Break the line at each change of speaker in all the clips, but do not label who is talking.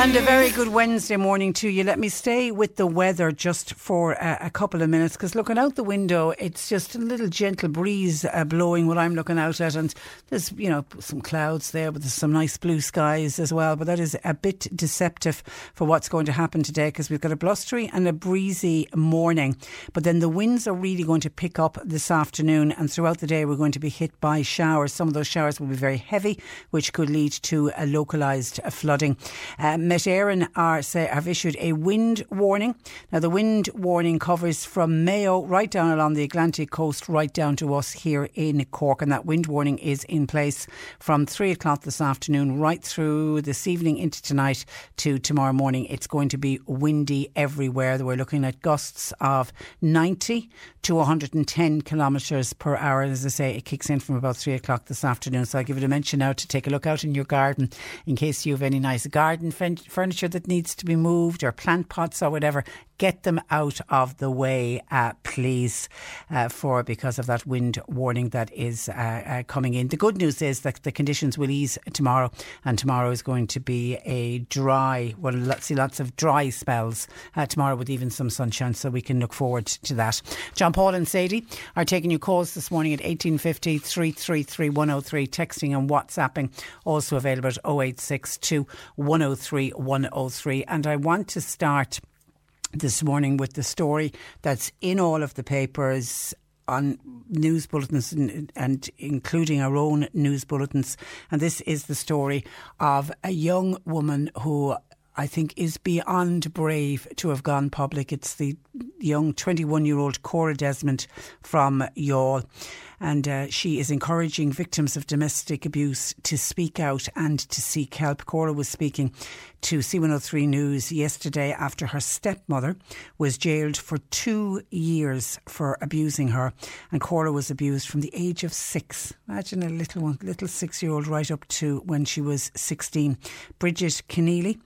And a very good Wednesday morning to you. Let me stay with the weather just for a, a couple of minutes because looking out the window, it's just a little gentle breeze uh, blowing what I'm looking out at. And there's, you know, some clouds there, but there's some nice blue skies as well. But that is a bit deceptive for what's going to happen today because we've got a blustery and a breezy morning. But then the winds are really going to pick up this afternoon. And throughout the day, we're going to be hit by showers. Some of those showers will be very heavy, which could lead to a localised flooding. Um, Met Éireann are say have issued a wind warning. Now the wind warning covers from Mayo right down along the Atlantic coast, right down to us here in Cork, and that wind warning is in place from three o'clock this afternoon right through this evening into tonight to tomorrow morning. It's going to be windy everywhere. We're looking at gusts of 90 to 110 kilometres per hour. As I say, it kicks in from about three o'clock this afternoon. So I'll give it a mention now to take a look out in your garden in case you have any nice garden fen- furniture that needs to be moved or plant pots or whatever. Get them out of the way, uh, please, uh, for because of that wind warning that is uh, uh, coming in. The good news is that the conditions will ease tomorrow, and tomorrow is going to be a dry. Well, let's see lots of dry spells uh, tomorrow with even some sunshine, so we can look forward to that. John Paul and Sadie are taking your calls this morning at 1850 333 103, texting and WhatsApping, also available at 0862 103 103. And I want to start this morning with the story that's in all of the papers on news bulletins and, and, including our own news bulletins. And this is the story of a young woman who I think is beyond brave to have gone public. It's the young 21 year old Cora Desmond from Youghal and uh, she is encouraging victims of domestic abuse to speak out and to seek help. Cora was speaking to C103 News yesterday after her stepmother was jailed for two years for abusing her, and Cora was abused from the age of six. Imagine a little one, little six year old, right up to when she was 16. Bridget Keneally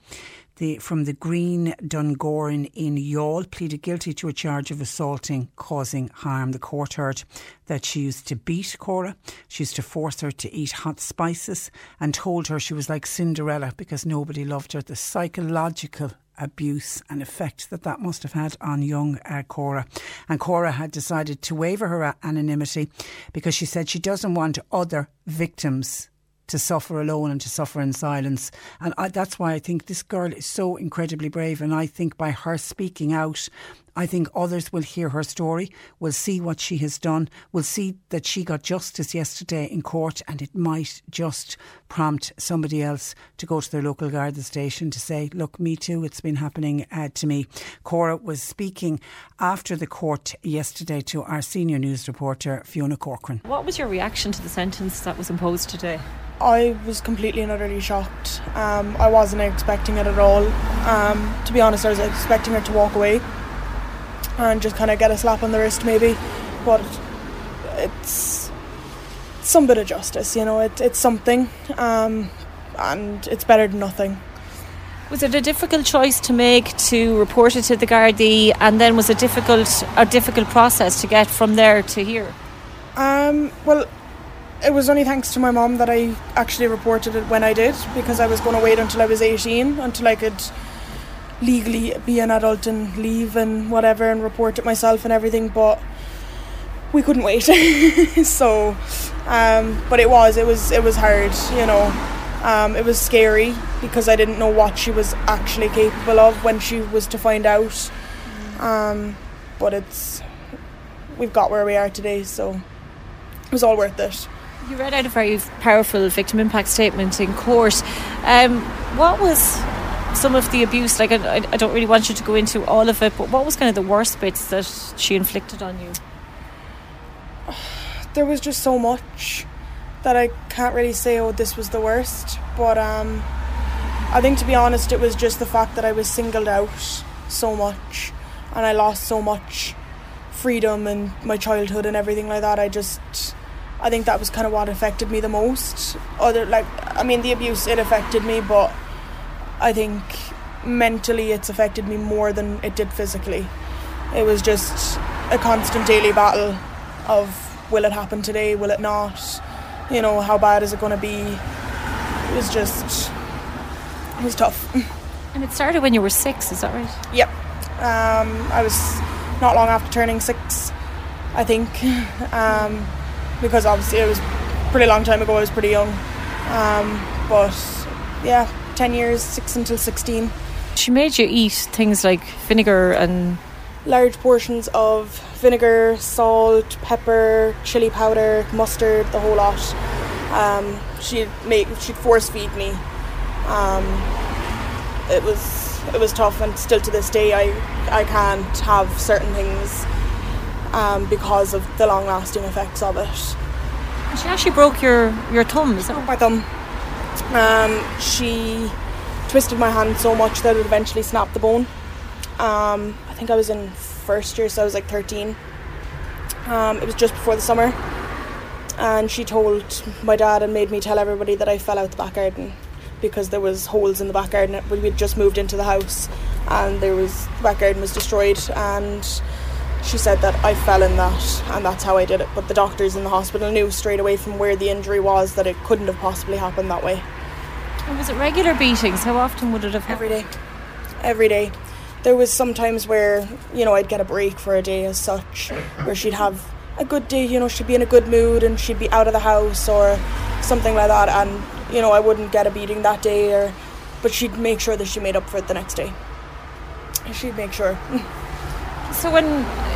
the, from the Green Dungoran in Youghal pleaded guilty to a charge of assaulting, causing harm. The court heard that she used to beat Cora, she used to force her to eat hot spices, and told her she was like Cinderella because nobody loved her. The psychological abuse and effect that that must have had on young uh, Cora. And Cora had decided to waiver her anonymity because she said she doesn't want other victims to suffer alone and to suffer in silence. And I, that's why I think this girl is so incredibly brave. And I think by her speaking out, I think others will hear her story, will see what she has done, will see that she got justice yesterday in court, and it might just prompt somebody else to go to their local Garda station to say, Look, me too, it's been happening uh, to me. Cora was speaking after the court yesterday to our senior news reporter, Fiona Corcoran.
What was your reaction to the sentence that was imposed today?
I was completely and utterly shocked. Um, I wasn't expecting it at all. Um, to be honest, I was expecting her to walk away and just kind of get a slap on the wrist, maybe. But it's some bit of justice, you know. It, it's something, um, and it's better than nothing.
Was it a difficult choice to make to report it to the Gardaí, and then was it difficult a difficult process to get from there to here?
Um, well, it was only thanks to my mom that I actually reported it when I did because I was going to wait until I was 18 until I could legally be an adult and leave and whatever and report it myself and everything. But we couldn't wait, so. Um, but it was it was it was hard, you know. Um, it was scary because I didn't know what she was actually capable of when she was to find out. Um, but it's we've got where we are today, so it was all worth it.
You read out a very powerful victim impact statement in court. Um, what was some of the abuse? Like, I, I don't really want you to go into all of it, but what was kind of the worst bits that she inflicted on you?
There was just so much that I can't really say, oh, this was the worst. But um, I think, to be honest, it was just the fact that I was singled out so much and I lost so much freedom and my childhood and everything like that. I just, I think that was kind of what affected me the most. Other, like, I mean, the abuse, it affected me, but I think mentally it's affected me more than it did physically. It was just a constant daily battle of will it happen today, will it not? You know, how bad is it going to be? It was just, it was tough.
And it started when you were six, is that right?
Yep. Um, I was not long after turning six, I think, um, because obviously it was a pretty long time ago. I was pretty young, um, but yeah, ten years, six until sixteen.
She made you eat things like vinegar and
large portions of vinegar, salt, pepper, chili powder, mustard, the whole lot. Um, she'd make she'd force feed me. Um, it was it was tough, and still to this day, I I can't have certain things um, because of the long lasting effects of it.
She actually broke your your thumb, is that
my thumb? Um, she twisted my hand so much that it eventually snapped the bone. Um, I think I was in first year, so I was like 13. Um, it was just before the summer, and she told my dad and made me tell everybody that I fell out the back garden because there was holes in the back garden. We had just moved into the house, and there was the back garden was destroyed, and she said that I fell in that, and that's how I did it. But the doctors in the hospital knew straight away from where the injury was that it couldn't have possibly happened that way.
And was it regular beatings? How often would it have happened?
Every day. Every day. There was sometimes where, you know, I'd get a break for a day as such, where she'd have a good day, you know, she'd be in a good mood and she'd be out of the house or something like that and, you know, I wouldn't get a beating that day or but she'd make sure that she made up for it the next day. She'd make sure.
So when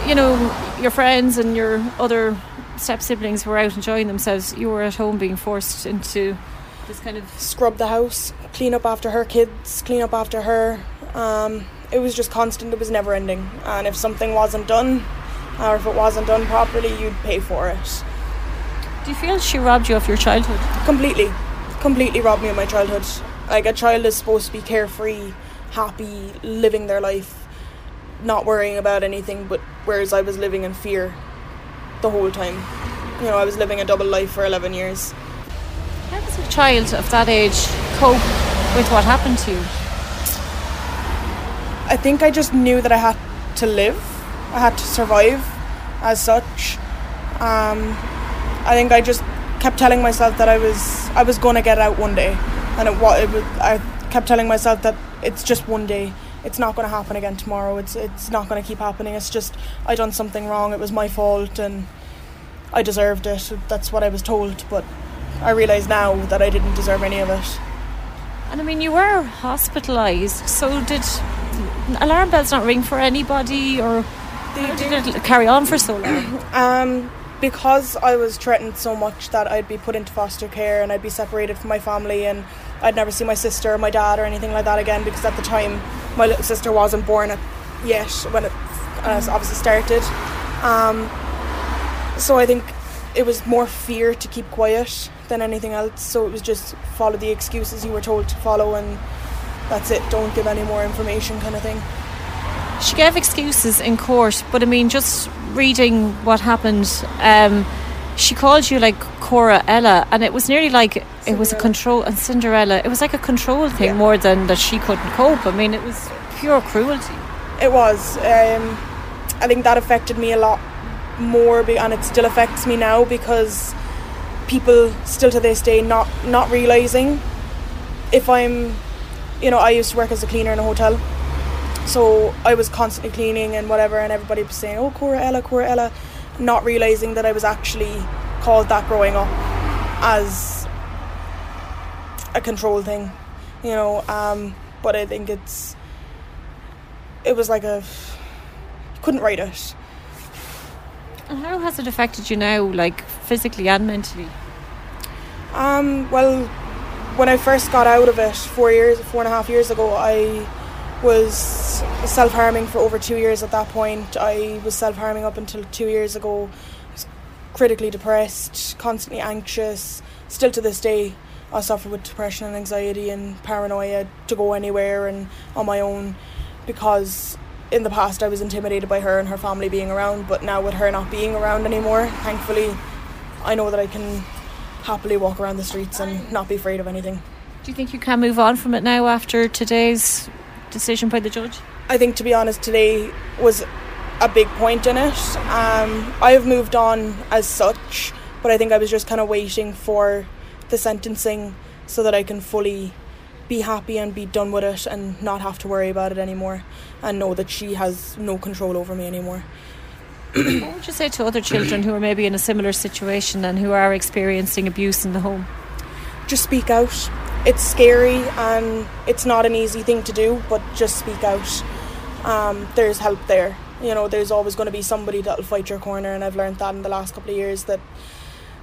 you know your friends and your other step siblings were out enjoying themselves, you were at home being forced into this kind of
scrub the house, clean up after her kids, clean up after her. Um, it was just constant. It was never ending. And if something wasn't done, or if it wasn't done properly, you'd pay for it.
Do you feel she robbed you of your childhood?
Completely, completely robbed me of my childhood. Like a child is supposed to be carefree, happy, living their life, not worrying about anything. But whereas I was living in fear the whole time. You know, I was living a double life for 11 years.
How does a child of that age cope with what happened to you?
I think I just knew that I had to live, I had to survive as such. Um, I think I just kept telling myself that I was I was going to get out one day, and it, it was, I kept telling myself that it's just one day. It's not going to happen again tomorrow. It's it's not going to keep happening. It's just I done something wrong. It was my fault, and I deserved it. That's what I was told, but I realise now that I didn't deserve any of it.
And I mean, you were hospitalised, so did alarm bells not ring for anybody, or how did it carry on for so long?
Um, because I was threatened so much that I'd be put into foster care and I'd be separated from my family and I'd never see my sister or my dad or anything like that again because at the time my little sister wasn't born yet when it uh, obviously started. Um, so I think it was more fear to keep quiet than anything else. So it was just follow the excuses you were told to follow and that's it. Don't give any more information, kind of thing.
She gave excuses in court, but I mean, just reading what happened, um, she called you like Cora Ella, and it was nearly like it was a control and Cinderella. It was like a control thing more than that she couldn't cope. I mean, it was pure cruelty.
It was. Um, I think that affected me a lot more, be, and it still affects me now because people still to this day not not realizing if I'm, you know, I used to work as a cleaner in a hotel, so I was constantly cleaning and whatever, and everybody was saying, "Oh, Cora Ella, Cora Ella," not realizing that I was actually called that growing up as a control thing, you know. Um, but I think it's it was like a you couldn't write it.
And how has it affected you now, like physically and mentally?
Um, well, when I first got out of it four years, four and a half years ago, I was self harming for over two years at that point. I was self harming up until two years ago. I was critically depressed, constantly anxious. Still to this day, I suffer with depression and anxiety and paranoia to go anywhere and on my own because in the past I was intimidated by her and her family being around, but now with her not being around anymore, thankfully, I know that I can happily walk around the streets and not be afraid of anything.
Do you think you can move on from it now after today's decision by the judge?
I think, to be honest, today was a big point in it. Um, I have moved on as such, but I think I was just kind of waiting for the sentencing so that I can fully be happy and be done with it and not have to worry about it anymore and know that she has no control over me anymore.
what would you say to other children who are maybe in a similar situation and who are experiencing abuse in the home?
Just speak out. It's scary and it's not an easy thing to do, but just speak out. Um, there's help there. You know, there's always going to be somebody that'll fight your corner, and I've learned that in the last couple of years that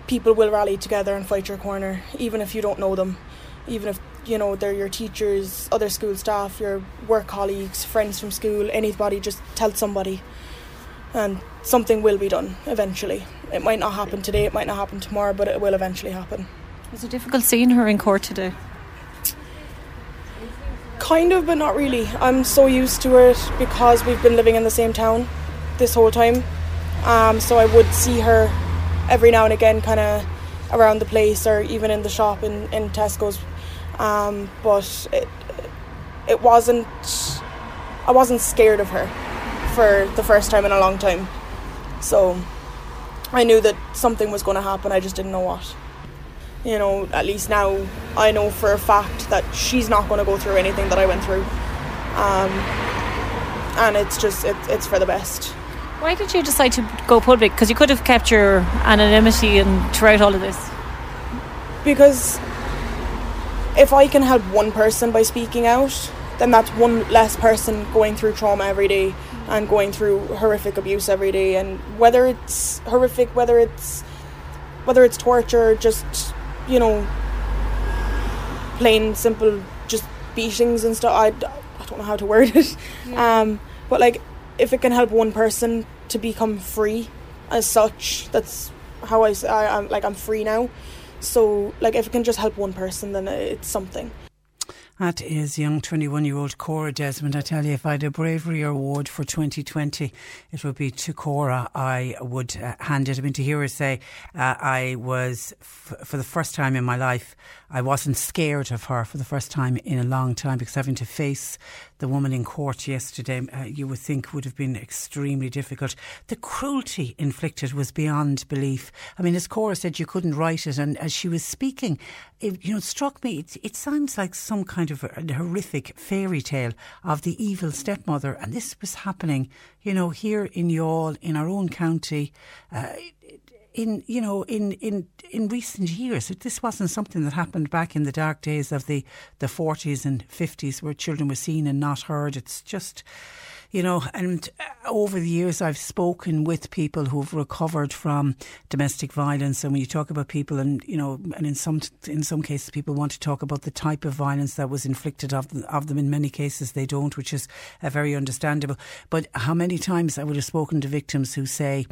people will rally together and fight your corner, even if you don't know them, even if you know they're your teachers, other school staff, your work colleagues, friends from school, anybody. Just tell somebody, and something will be done eventually. It might not happen today, it might not happen tomorrow, but it will eventually happen.
Was it difficult seeing her in court today?
Kind of, but not really. I'm so used to it because we've been living in the same town this whole time. Um, so I would see her every now and again, kind of around the place or even in the shop in, in Tesco's. Um, but it, it wasn't, I wasn't scared of her for the first time in a long time. So I knew that something was going to happen, I just didn't know what. You know, at least now I know for a fact that she's not going to go through anything that I went through. Um, and it's just, it, it's for the best.
Why did you decide to go public? Because you could have kept your anonymity and throughout all of this.
Because if I can help one person by speaking out, then that's one less person going through trauma every day and going through horrific abuse every day. And whether it's horrific, whether it's whether it's torture, just you know, plain simple, just beatings and stuff. I, I don't know how to word it. Yeah. Um, but like, if it can help one person to become free, as such, that's how I, I I'm like I'm free now. So like, if it can just help one person, then it's something.
That is young 21 year old Cora Desmond. I tell you, if I had a bravery award for 2020, it would be to Cora. I would uh, hand it. I mean, to hear her say, uh, I was, f- for the first time in my life, I wasn't scared of her for the first time in a long time because having to face the woman in court yesterday, uh, you would think would have been extremely difficult. The cruelty inflicted was beyond belief. I mean, as Cora said, you couldn't write it, and as she was speaking, it, you know, struck me. It, it sounds like some kind of a, horrific fairy tale of the evil stepmother, and this was happening, you know, here in Youghal, in our own county. Uh, in you know in in in recent years this wasn't something that happened back in the dark days of the the 40s and 50s where children were seen and not heard it's just you know, and uh, over the years I've spoken with people who've recovered from domestic violence, and when you talk about people, and you know, and in some in some cases people want to talk about the type of violence that was inflicted of them, of them. In many cases they don't, which is uh, very understandable. But how many times I would have spoken to victims who say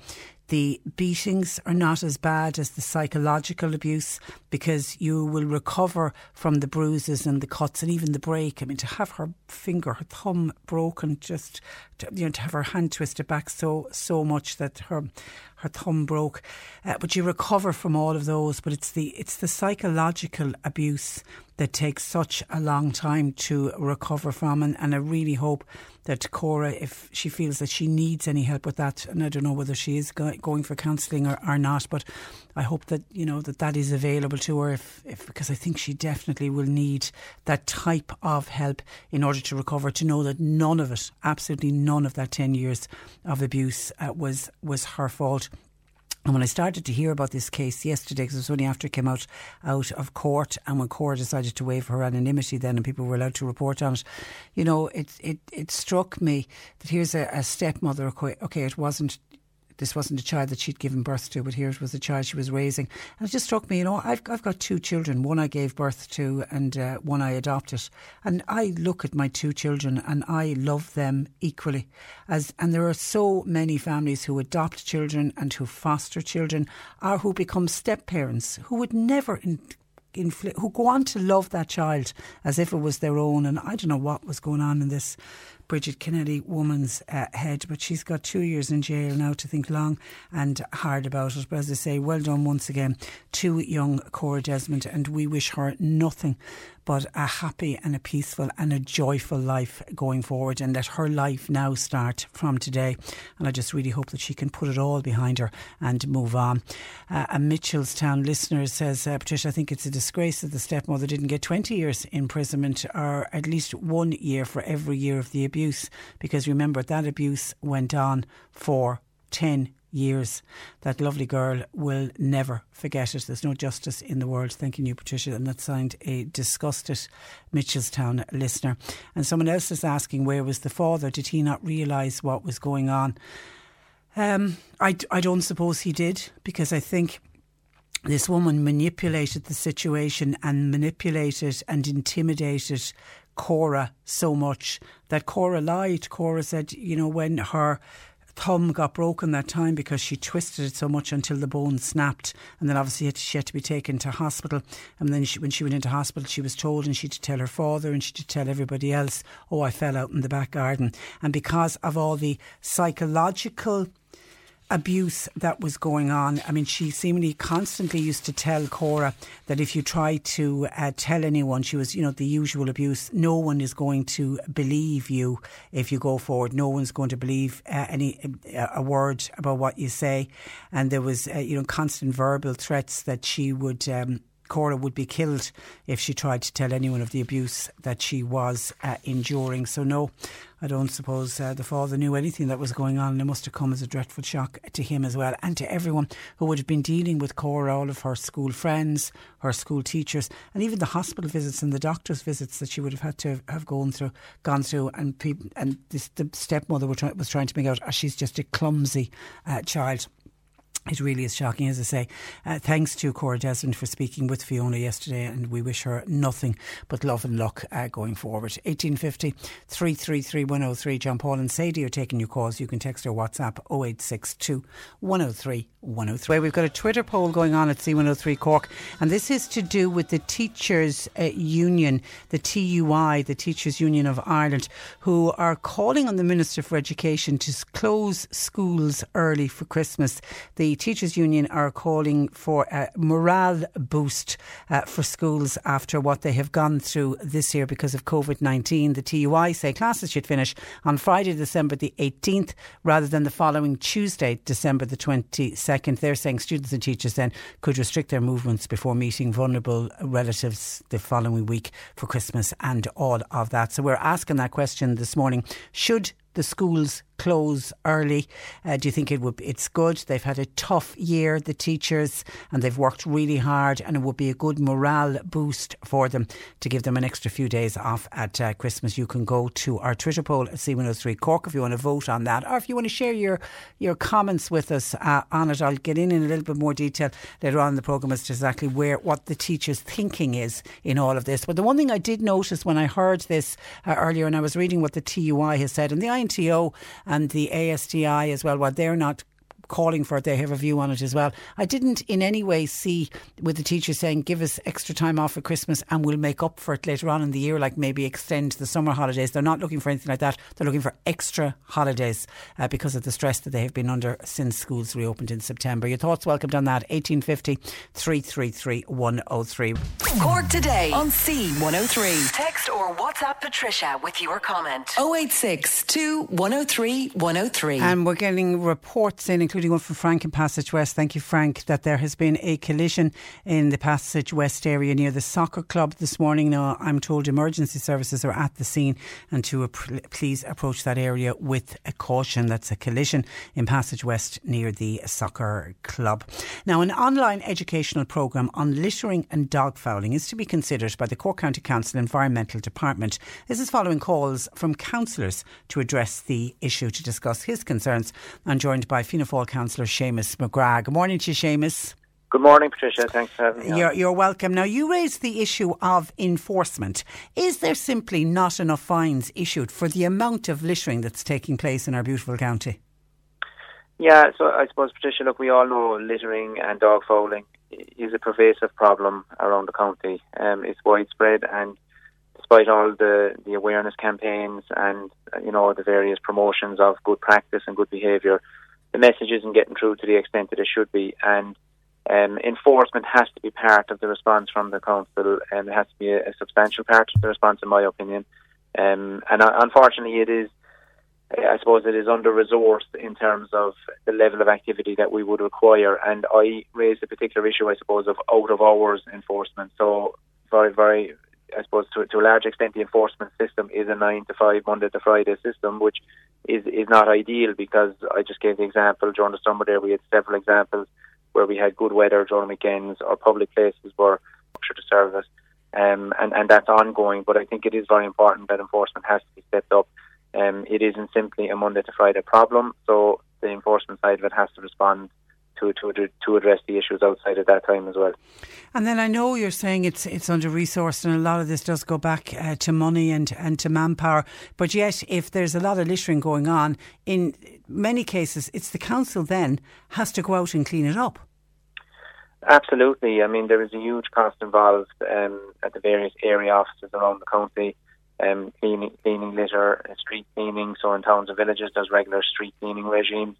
the beatings are not as bad as the psychological abuse because you will recover from the bruises and the cuts and even the break. I mean, to have her finger, her thumb broken, just to, you know, to have her hand twisted back so so much that her her thumb broke. Uh, but you recover from all of those. But it's the it's the psychological abuse that takes such a long time to recover from. And, and I really hope that Cora, if she feels that she needs any help with that, and I don't know whether she is go- going for counselling or, or not, but I hope that you know that that is available to her. If, if because I think she definitely will need that type of help in order to recover. To know that none of it, absolutely none of that ten years of abuse, uh, was was her fault. And when I started to hear about this case yesterday, because it was only after it came out out of court, and when court decided to waive her anonymity, then and people were allowed to report on it, you know, it it, it struck me that here's a, a stepmother. Okay, it wasn't this wasn't a child that she'd given birth to, but here it was a child she was raising. And it just struck me, you know, I've, I've got two children. One I gave birth to and uh, one I adopted. And I look at my two children and I love them equally. As And there are so many families who adopt children and who foster children or who become step parents who would never in, infl- who go on to love that child as if it was their own. And I don't know what was going on in this Bridget Kennedy woman's uh, head, but she's got two years in jail now to think long and hard about it. But as I say, well done once again to young Cora Desmond, and we wish her nothing but a happy and a peaceful and a joyful life going forward and let her life now start from today. And I just really hope that she can put it all behind her and move on. Uh, a Mitchellstown listener says, uh, Patricia, I think it's a disgrace that the stepmother didn't get 20 years imprisonment or at least one year for every year of the abuse because remember that abuse went on for 10 years. That lovely girl will never forget it. There's no justice in the world. Thanking you, Patricia. And that signed a disgusted Mitchellstown listener. And someone else is asking, where was the father? Did he not realise what was going on? Um, I, I don't suppose he did because I think this woman manipulated the situation and manipulated and intimidated Cora so much that Cora lied. Cora said, you know, when her thumb got broken that time because she twisted it so much until the bone snapped, and then obviously she had to be taken to hospital. And then she, when she went into hospital, she was told, and she had to tell her father, and she had to tell everybody else, "Oh, I fell out in the back garden." And because of all the psychological abuse that was going on. I mean, she seemingly constantly used to tell Cora that if you try to uh, tell anyone, she was, you know, the usual abuse. No one is going to believe you if you go forward. No one's going to believe uh, any uh, a word about what you say. And there was, uh, you know, constant verbal threats that she would. Um, Cora would be killed if she tried to tell anyone of the abuse that she was uh, enduring. So, no, I don't suppose uh, the father knew anything that was going on, and it must have come as a dreadful shock to him as well, and to everyone who would have been dealing with Cora, all of her school friends, her school teachers, and even the hospital visits and the doctor's visits that she would have had to have gone through, gone through, and people, and this, the stepmother try, was trying to make out oh, she's just a clumsy uh, child. It really is shocking, as I say. Uh, thanks to Cora Desmond for speaking with Fiona yesterday, and we wish her nothing but love and luck uh, going forward. 1850 333 103. John Paul and Sadie are taking your calls. You can text or WhatsApp 0862 103 103. We've got a Twitter poll going on at C103 Cork, and this is to do with the Teachers uh, Union, the TUI, the Teachers Union of Ireland, who are calling on the Minister for Education to close schools early for Christmas. The Teachers Union are calling for a morale boost uh, for schools after what they have gone through this year because of COVID 19. The TUI say classes should finish on Friday, December the 18th, rather than the following Tuesday, December the 22nd. They're saying students and teachers then could restrict their movements before meeting vulnerable relatives the following week for Christmas and all of that. So we're asking that question this morning. Should the schools close early? Uh, do you think it would? It's good. They've had a tough year, the teachers, and they've worked really hard, and it would be a good morale boost for them to give them an extra few days off at uh, Christmas. You can go to our Twitter poll at C103 Cork if you want to vote on that, or if you want to share your your comments with us uh, on it. I'll get in in a little bit more detail later on in the programme as to exactly where what the teachers' thinking is in all of this. But the one thing I did notice when I heard this uh, earlier, and I was reading what the TUI has said, and the INTO and the ASTI as well, while they're not calling for it. They have a view on it as well. I didn't in any way see with the teachers saying, give us extra time off for Christmas and we'll make up for it later on in the year, like maybe extend the summer holidays. They're not looking for anything like that. They're looking for extra holidays uh, because of the stress that they have been under since schools reopened in September. Your thoughts welcomed on that. 1850 333 103.
Cork today on C103. Text or WhatsApp Patricia with your comment. 086 103 103.
And we're getting reports in, including one from Frank in Passage West. Thank you, Frank, that there has been a collision in the Passage West area near the soccer club this morning. Now, I'm told emergency services are at the scene and to please approach that area with a caution. That's a collision in Passage West near the soccer club. Now, an online educational programme on littering and dog fouling is to be considered by the Cork County Council Environmental Department. This is following calls from councillors to address the issue. To discuss his concerns, I'm joined by Fianna Fáil councillor Seamus McGrath. Good morning to you, Seamus.
Good morning, Patricia. Thanks for having
me. You're, you're, welcome. Now, you raised the issue of enforcement. Is there simply not enough fines issued for the amount of littering that's taking place in our beautiful county?
Yeah, so I suppose, Patricia, look, we all know littering and dog fouling is a pervasive problem around the county. Um, it's widespread, and despite all the, the awareness campaigns and you know the various promotions of good practice and good behaviour, the message isn't getting through to the extent that it should be. And um, enforcement has to be part of the response from the council, and it has to be a, a substantial part of the response, in my opinion. Um, and uh, unfortunately, it is. I suppose it is under resourced in terms of the level of activity that we would require. And I raised a particular issue, I suppose, of out of hours enforcement. So very, very I suppose to, to a large extent, the enforcement system is a nine to five, Monday to Friday system, which is is not ideal because I just gave the example during the summer there. We had several examples where we had good weather during weekends or public places were structured to service, um, and and that's ongoing. But I think it is very important that enforcement has to be stepped up. Um, it isn't simply a Monday to Friday problem, so the enforcement side of it has to respond to, to, to address the issues outside of that time as well.
And then I know you're saying it's it's under resourced, and a lot of this does go back uh, to money and and to manpower. But yet, if there's a lot of littering going on, in many cases, it's the council then has to go out and clean it up.
Absolutely. I mean, there is a huge cost involved um, at the various area offices around the county. Um, cleaning, cleaning litter, street cleaning. So in towns and villages, there's regular street cleaning regimes.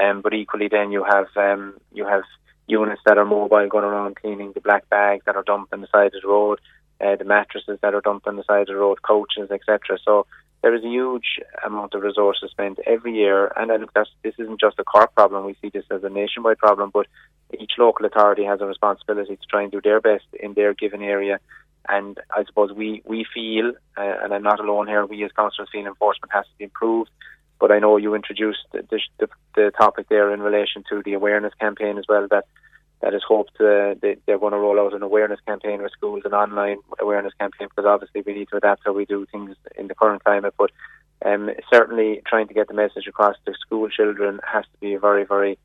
Um, but equally, then you have um, you have units that are mobile going around cleaning the black bags that are dumped on the side of the road, uh, the mattresses that are dumped on the side of the road, coaches, etc. So there is a huge amount of resources spent every year, and I that's, this isn't just a Cork problem. We see this as a nationwide problem, but each local authority has a responsibility to try and do their best in their given area. And I suppose we we feel, uh, and I'm not alone here. We as councillors feel enforcement has to be improved. But I know you introduced the, the, the topic there in relation to the awareness campaign as well. That that is hoped uh, they, they're going to roll out an awareness campaign with schools, an online awareness campaign, because obviously we need to adapt how we do things in the current climate. But um, certainly trying to get the message across to school children has to be a very, very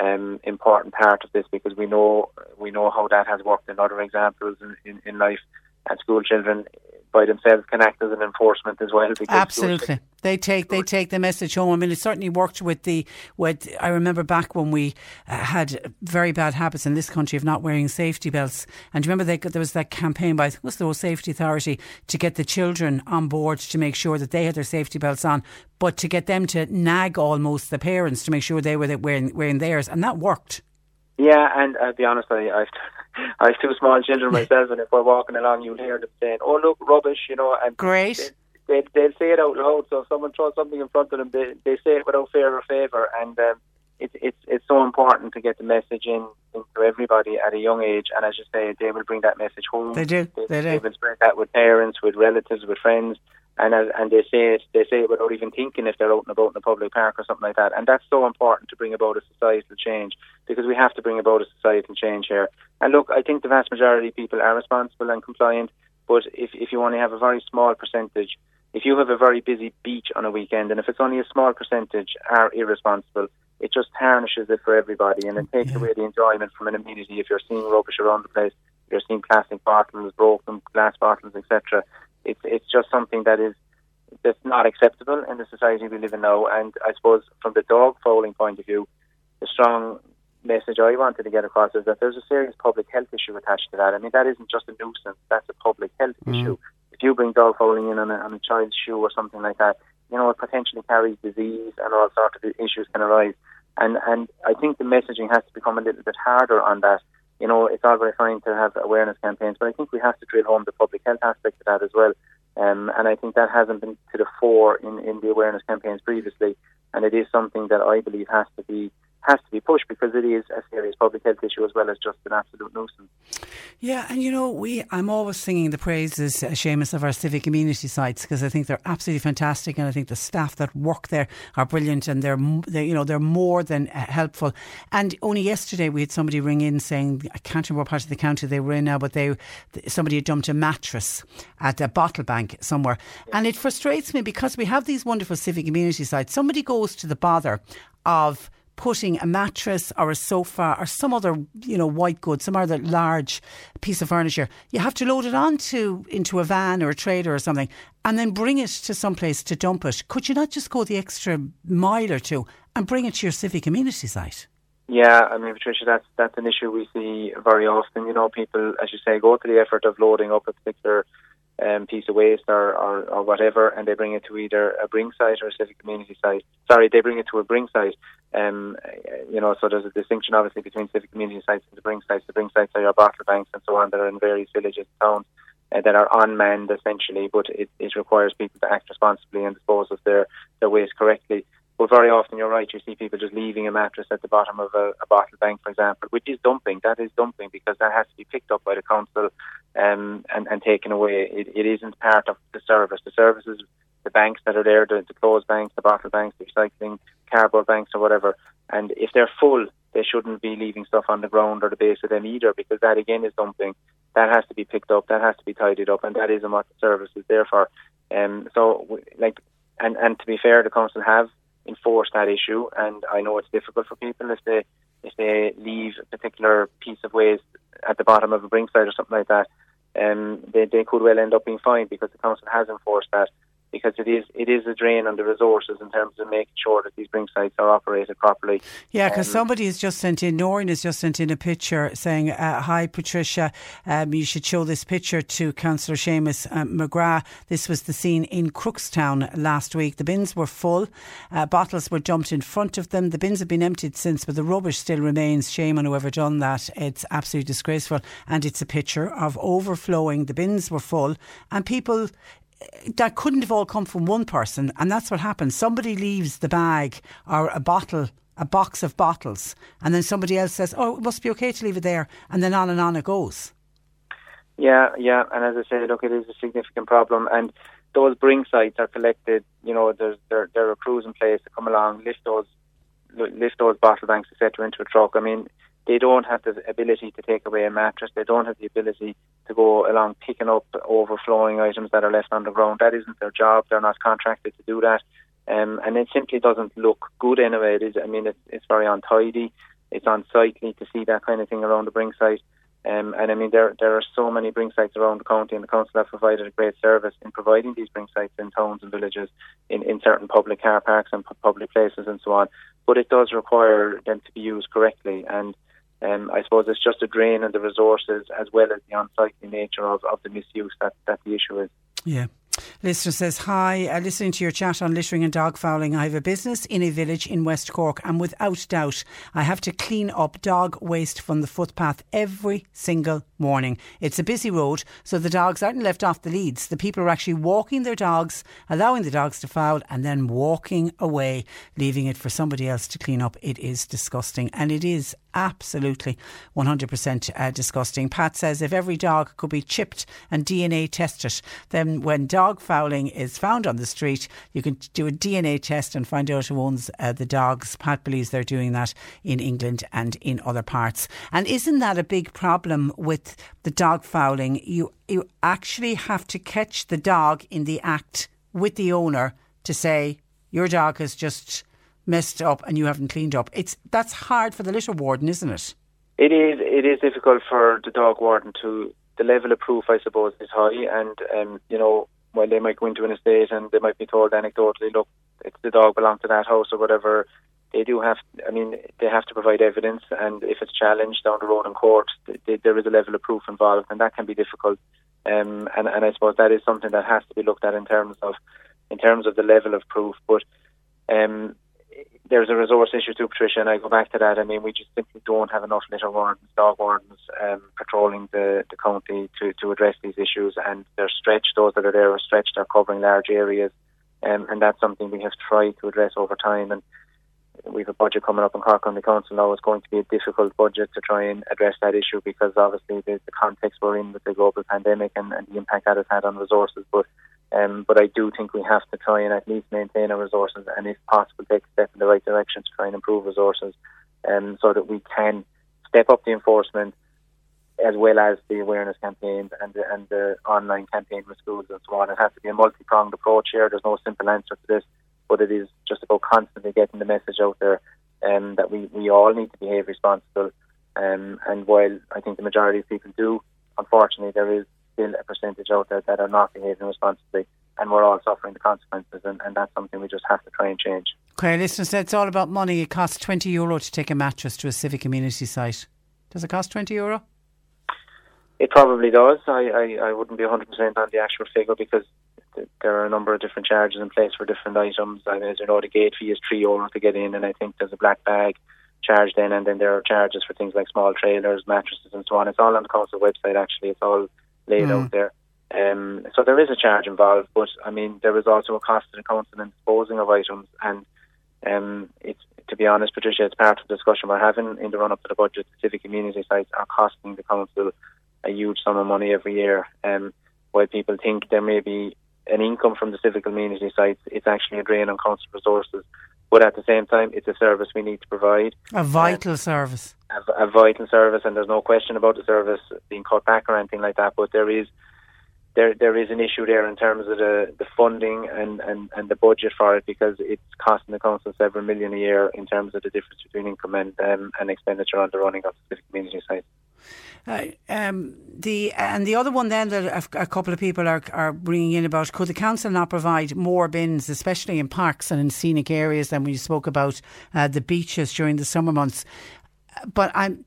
um, important part of this because we know we know how that has worked in other examples in, in, in life. And school children by themselves can act as an enforcement as well.
Absolutely, they take they take the message home. I mean, it certainly worked with the with. I remember back when we uh, had very bad habits in this country of not wearing safety belts. And you remember, they, there was that campaign by was the Road Safety Authority to get the children on board to make sure that they had their safety belts on, but to get them to nag almost the parents to make sure they were wearing wearing theirs, and that worked.
Yeah, and I'll be honest, I, I've I have two small children myself, and if we're walking along, you'll hear them saying, "Oh, look, rubbish," you know. And
Great.
They, they, will say it out loud. So if someone throws something in front of them, they, they say it without fear or favour. And um, it's it's it's so important to get the message in into everybody at a young age. And as you say, they will bring that message home.
They do.
They,
they do.
They will spread that with parents, with relatives, with friends and as, and they say it they say it without even thinking if they're out and about in a public park or something like that. And that's so important to bring about a societal change because we have to bring about a societal change here. And look, I think the vast majority of people are responsible and compliant, but if if you only have a very small percentage, if you have a very busy beach on a weekend, and if it's only a small percentage are irresponsible, it just tarnishes it for everybody, and it takes yeah. away the enjoyment from an amenity. If you're seeing rubbish around the place, you're seeing plastic bottles, broken glass bottles, etc it's it's just something that is that's not acceptable in the society we live in now. And I suppose from the dog fouling point of view, the strong message I wanted to get across is that there's a serious public health issue attached to that. I mean, that isn't just a nuisance; that's a public health
Mm.
issue. If you bring dog fouling in on a, on a child's shoe or something like that, you know, it potentially carries disease and all sorts of issues can arise. And and I think the messaging has to become a little bit harder on that. You know, it's all very fine to have awareness campaigns, but I think we have to drill home the public health aspect of that as well. Um, and I think that hasn't been to the fore in, in the awareness campaigns previously. And it is something that I believe has to be has to be pushed because it is a serious public health issue as well as just an absolute nuisance.
Yeah, and you know, we I'm always singing the praises, uh, Seamus, of our civic community sites because I think they're absolutely fantastic, and I think the staff that work there are brilliant, and they're, m- they you know they're more than uh, helpful. And only yesterday we had somebody ring in saying I can't remember what part of the county they were in now, but they somebody had dumped a mattress at a bottle bank somewhere, and it frustrates me because we have these wonderful civic community sites. Somebody goes to the bother of putting a mattress or a sofa or some other, you know, white goods, some other large piece of furniture, you have to load it onto into a van or a trailer or something and then bring it to some place to dump it. Could you not just go the extra mile or two and bring it to your civic community site?
Yeah, I mean, Patricia, that's that's an issue we see very often. You know, people, as you say, go to the effort of loading up a particular um, piece of waste or, or, or whatever, and they bring it to either a bring site or a civic community site. Sorry, they bring it to a bring site. Um, you know, so there's a distinction obviously between civic community sites and the bring sites. The bring sites are your bottle banks and so on that are in various villages and towns uh, that are unmanned essentially, but it, it requires people to act responsibly and dispose of their, their waste correctly. But very often, you're right, you see people just leaving a mattress at the bottom of a, a bottle bank, for example, which is dumping. That is dumping because that has to be picked up by the council um, and, and taken away. It, it isn't part of the service. The services, the banks that are there, the, the closed banks, the bottle banks, the recycling, cardboard banks or whatever. And if they're full, they shouldn't be leaving stuff on the ground or the base of them either because that again is dumping. That has to be picked up, that has to be tidied up, and that isn't what the service is there for. Um, so, like, and, and to be fair, the council have enforced that issue, and I know it's difficult for people if they if they leave a particular piece of waste at the bottom of a bring site or something like that. Um, they they could well end up being fined because the council has enforced that because it is it is a drain on the resources in terms of making sure that these bring sites are operated properly.
Yeah, because
Um,
somebody has just sent in, Noreen has just sent in a picture saying, uh, Hi, Patricia, um, you should show this picture to Councillor Seamus uh, McGrath. This was the scene in Crookstown last week. The bins were full, uh, bottles were dumped in front of them. The bins have been emptied since, but the rubbish still remains. Shame on whoever done that. It's absolutely disgraceful. And it's a picture of overflowing. The bins were full, and people that couldn't have all come from one person, and that's what happens. Somebody leaves the bag or a bottle, a box of bottles, and then somebody else says, "Oh, it must be okay to leave it there," and then on and on it goes.
Yeah, yeah, and as I say, look, it is a significant problem, and those bring sites are collected. You know, there's there there are crews in place to come along, lift those lift those bottle banks, etc., into a truck. I mean, they don't have the ability to take away a mattress. They don't have the ability to go along picking up overflowing items that are left on the ground. That isn't their job. They're not contracted to do that, um, and it simply doesn't look good anyway. It is. I mean, it's it's very untidy. It's unsightly to see that kind of thing around the bring site. Um, and I mean, there there are so many bring sites around the county, and the council have provided a great service in providing these bring sites in towns and villages, in, in certain public car parks and public places and so on. But it does require them to be used correctly, and um, I suppose it's just a drain on the resources as well as the unsightly nature of, of the misuse that, that the issue is.
Yeah. Listener says, Hi, uh, listening to your chat on littering and dog fouling. I have a business in a village in West Cork, and without doubt, I have to clean up dog waste from the footpath every single morning. It's a busy road, so the dogs aren't left off the leads. The people are actually walking their dogs, allowing the dogs to foul, and then walking away, leaving it for somebody else to clean up. It is disgusting, and it is absolutely 100% uh, disgusting. Pat says if every dog could be chipped and DNA tested, then when dog fouling is found on the street, you can do a DNA test and find out who owns uh, the dogs. Pat believes they're doing that in England and in other parts. And isn't that a big problem with the dog fouling? You you actually have to catch the dog in the act with the owner to say your dog has just messed up and you haven't cleaned up. It's that's hard for the litter warden, isn't it?
It is. It is difficult for the dog warden to. The level of proof, I suppose, is high, and um, you know, while they might go into an estate and they might be told anecdotally, look, it's the dog belonged to that house or whatever. they do have. I mean, they have to provide evidence, and if it's challenged down the road in court, th- there is a level of proof involved, and that can be difficult. Um, and, and I suppose that is something that has to be looked at in terms of in terms of the level of proof. But um, there's a resource issue too, Patricia, and I go back to that. I mean, we just simply don't have enough litter wardens, dog wardens, um, patrolling the, the county to, to address these issues, and they're stretched. Those that are there are stretched. They're covering large areas, um, and that's something we have tried to address over time. And we have a budget coming up in Cork County Council now. It's going to be a difficult budget to try and address that issue because obviously the, the context we're in with the global pandemic and, and the impact that has had on resources. But um, but I do think we have to try and at least maintain our resources and, if possible, take a step in the right direction to try and improve resources, um, so that we can step up the enforcement as well as the awareness campaigns and the, and the online campaign with schools and so on. It has to be a multi-pronged approach here. There's no simple answer to this, but it is just about constantly getting the message out there um, that we, we all need to behave responsible. Um, and while I think the majority of people do, unfortunately, there is still a percentage out there that are not behaving responsibly, and we're all suffering the consequences, and, and that's something we just have to try and change.
Okay, listeners, it's all about money. It costs 20 euro to take a mattress to a civic community site. Does it cost 20 euro?
It probably does. I, I, I wouldn't be 100% on the actual figure because th- there are a number of different charges in place for different items. And as you know, the gate fee is 3 euro to get in, and I think there's a black bag charge then, and then there are charges for things like small trailers, mattresses, and so on. It's all on the council website, actually. It's all laid
Mm.
out there. Um, so there is a charge involved, but I mean, there is also a cost to the council in disposing of items, and um, it's to be honest, Patricia, it's part of the discussion we're having in the run up to the budget. The civic community sites are costing the council a huge sum of money every year. Um, while people think there may be an income from the civic community sites, it's actually a drain on council resources. But at the same time, it's a service we need to provide
A vital service.
a, a vital service, and there's no question about the service being cut back or anything like that. But there is there there is an issue there in terms of the, the funding and, and, and the budget for it because it's costing the council several million a year in terms of the difference between income and, um, and expenditure on the running of the civic community sites.
Um, the and the other one then that a, a couple of people are are bringing in about could the council not provide more bins, especially in parks and in scenic areas, than you spoke about uh, the beaches during the summer months. But I'm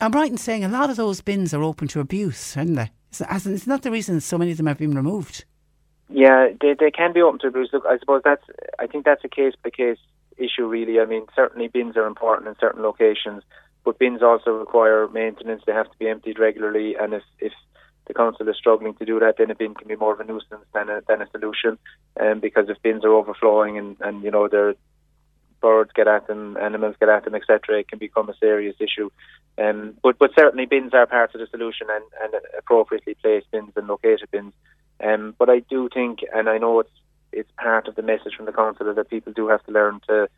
I'm right in saying a lot of those bins are open to abuse, aren't they? It's not the reason so many of them have been removed.
Yeah, they they can be open to abuse. Look, I suppose that's I think that's a case by case issue. Really, I mean, certainly bins are important in certain locations, but bins also require maintenance. They have to be emptied regularly, and if if the council is struggling to do that, then a bin can be more of a nuisance than a than a solution. Um, because if bins are overflowing and and you know they're birds get at them, animals get at them, etc., it can become a serious issue. Um, but but certainly bins are part of the solution, and, and appropriately placed bins and located bins. Um, but I do think, and I know it's it's part of the message from the council that people do have to learn to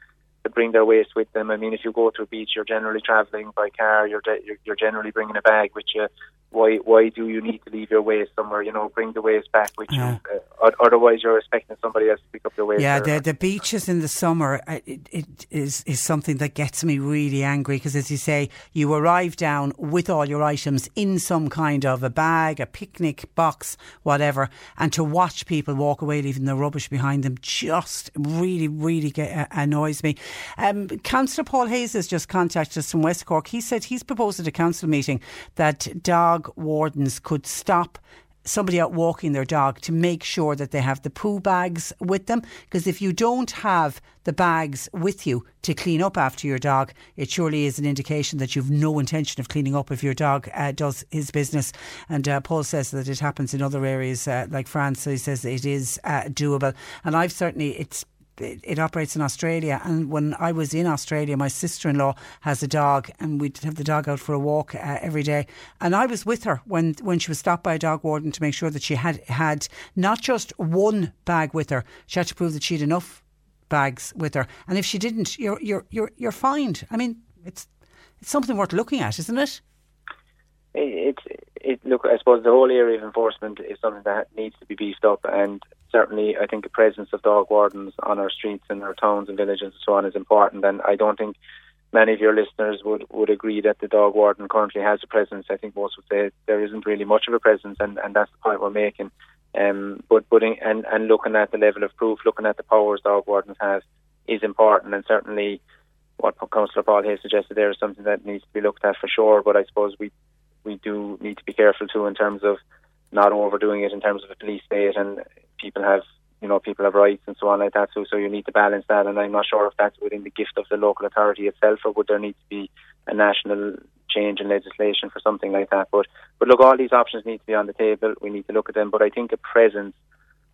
to bring their waste with them. I mean, if you go to a beach, you're generally travelling by car. You're de- you're, you're generally bringing a bag with you. Why why do you need to leave your waste somewhere? You know, bring the waste back with
Yeah.
you. Uh, otherwise, you're expecting somebody else to pick up your waste.
Yeah, the the beaches in the summer uh, it, it is is something that gets me really angry because, as you say, you arrive down with all your items in some kind of a bag, a picnic box, whatever, and to watch people walk away leaving the rubbish behind them just really, really get, uh, annoys me. Um, Councillor Paul Hayes has just contacted us from West Cork. He said he's proposed at a council meeting that dog wardens could stop somebody out walking their dog to make sure that they have the poo bags with them. Because if you don't have the bags with you to clean up after your dog, it surely is an indication that you've no intention of cleaning up if your dog uh, does his business. And uh, Paul says that it happens in other areas uh, like France. So he says it is uh, doable. And I've certainly, it's it, it operates in Australia. And when I was in Australia, my sister in law has a dog, and we'd have the dog out for a walk uh, every day. And I was with her when, when she was stopped by a dog warden to make sure that she had had not just one bag with her, she had to prove that she had enough bags with her. And if she didn't, you're you're you're you're fined. I mean, it's it's something worth looking at, isn't it?
It, it, look, I suppose the whole area of enforcement is something that needs to be beefed up, and certainly I think the presence of dog wardens on our streets and our towns and villages and so on is important. And I don't think many of your listeners would, would agree that the dog warden currently has a presence. I think most would say there isn't really much of a presence, and, and that's the point we're making. Um, but putting and, and looking at the level of proof, looking at the powers dog wardens have, is important, and certainly what Councillor Paul Hayes suggested there is something that needs to be looked at for sure. But I suppose we we do need to be careful too in terms of not overdoing it in terms of police state and people have you know people have rights and so on like that. So so you need to balance that. And I'm not sure if that's within the gift of the local authority itself or would there need to be a national change in legislation for something like that. But but look, all these options need to be on the table. We need to look at them. But I think a presence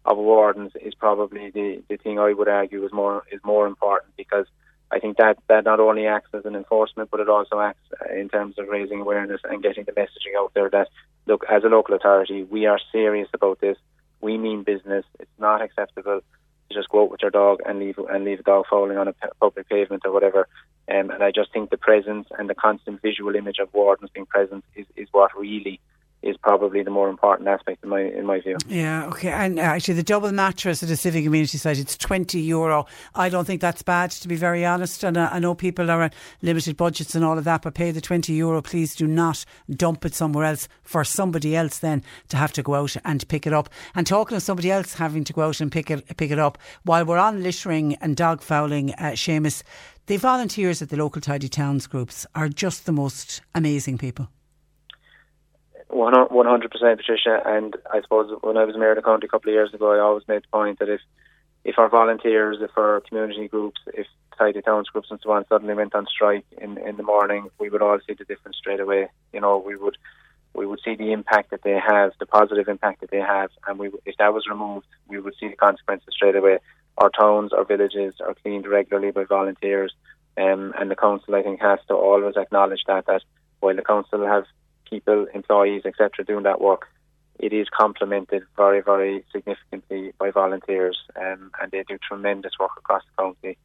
of wardens is probably the, the thing I would argue is more is more important because I think that that not only acts as an enforcement, but it also acts uh, in terms of raising awareness and getting the messaging out there that look, as a local authority, we are serious about this. We mean business. It's not acceptable to just go out with your dog and leave and leave a dog falling on a public pavement or whatever. Um, and I just think the presence and the constant visual image of wardens being present is, is what really is probably the more important aspect in my in my view.
Yeah, okay. And uh, actually, the double mattress at the civic community site, it's twenty euro. I don't think that's bad, to be very honest. And uh, I know people are on limited budgets and all of that, but pay the twenty euro. Please do not dump it somewhere else for somebody else then to have to go out and pick it up. And talking of somebody else having to go out and pick it pick it up, while we're on littering and dog fouling, uh, Seamus, the volunteers at the local tidy towns groups are just the most amazing people.
One hundred percent, Patricia. And I suppose when I was mayor of the county a couple of years ago, I always made the point that if if our volunteers, if our community groups, if tidy towns groups and so on suddenly went on strike in in the morning, we would all see the difference straight away. You know, we would we would see the impact that they have, the positive impact that they have, and we if that was removed, we would see the consequences straight away. Our towns, our villages are cleaned regularly by volunteers, um, and the council I think has to always acknowledge that that while the council have people, employees, etc., doing that work, it is complemented very, very significantly by volunteers, um, and they do tremendous work across the county.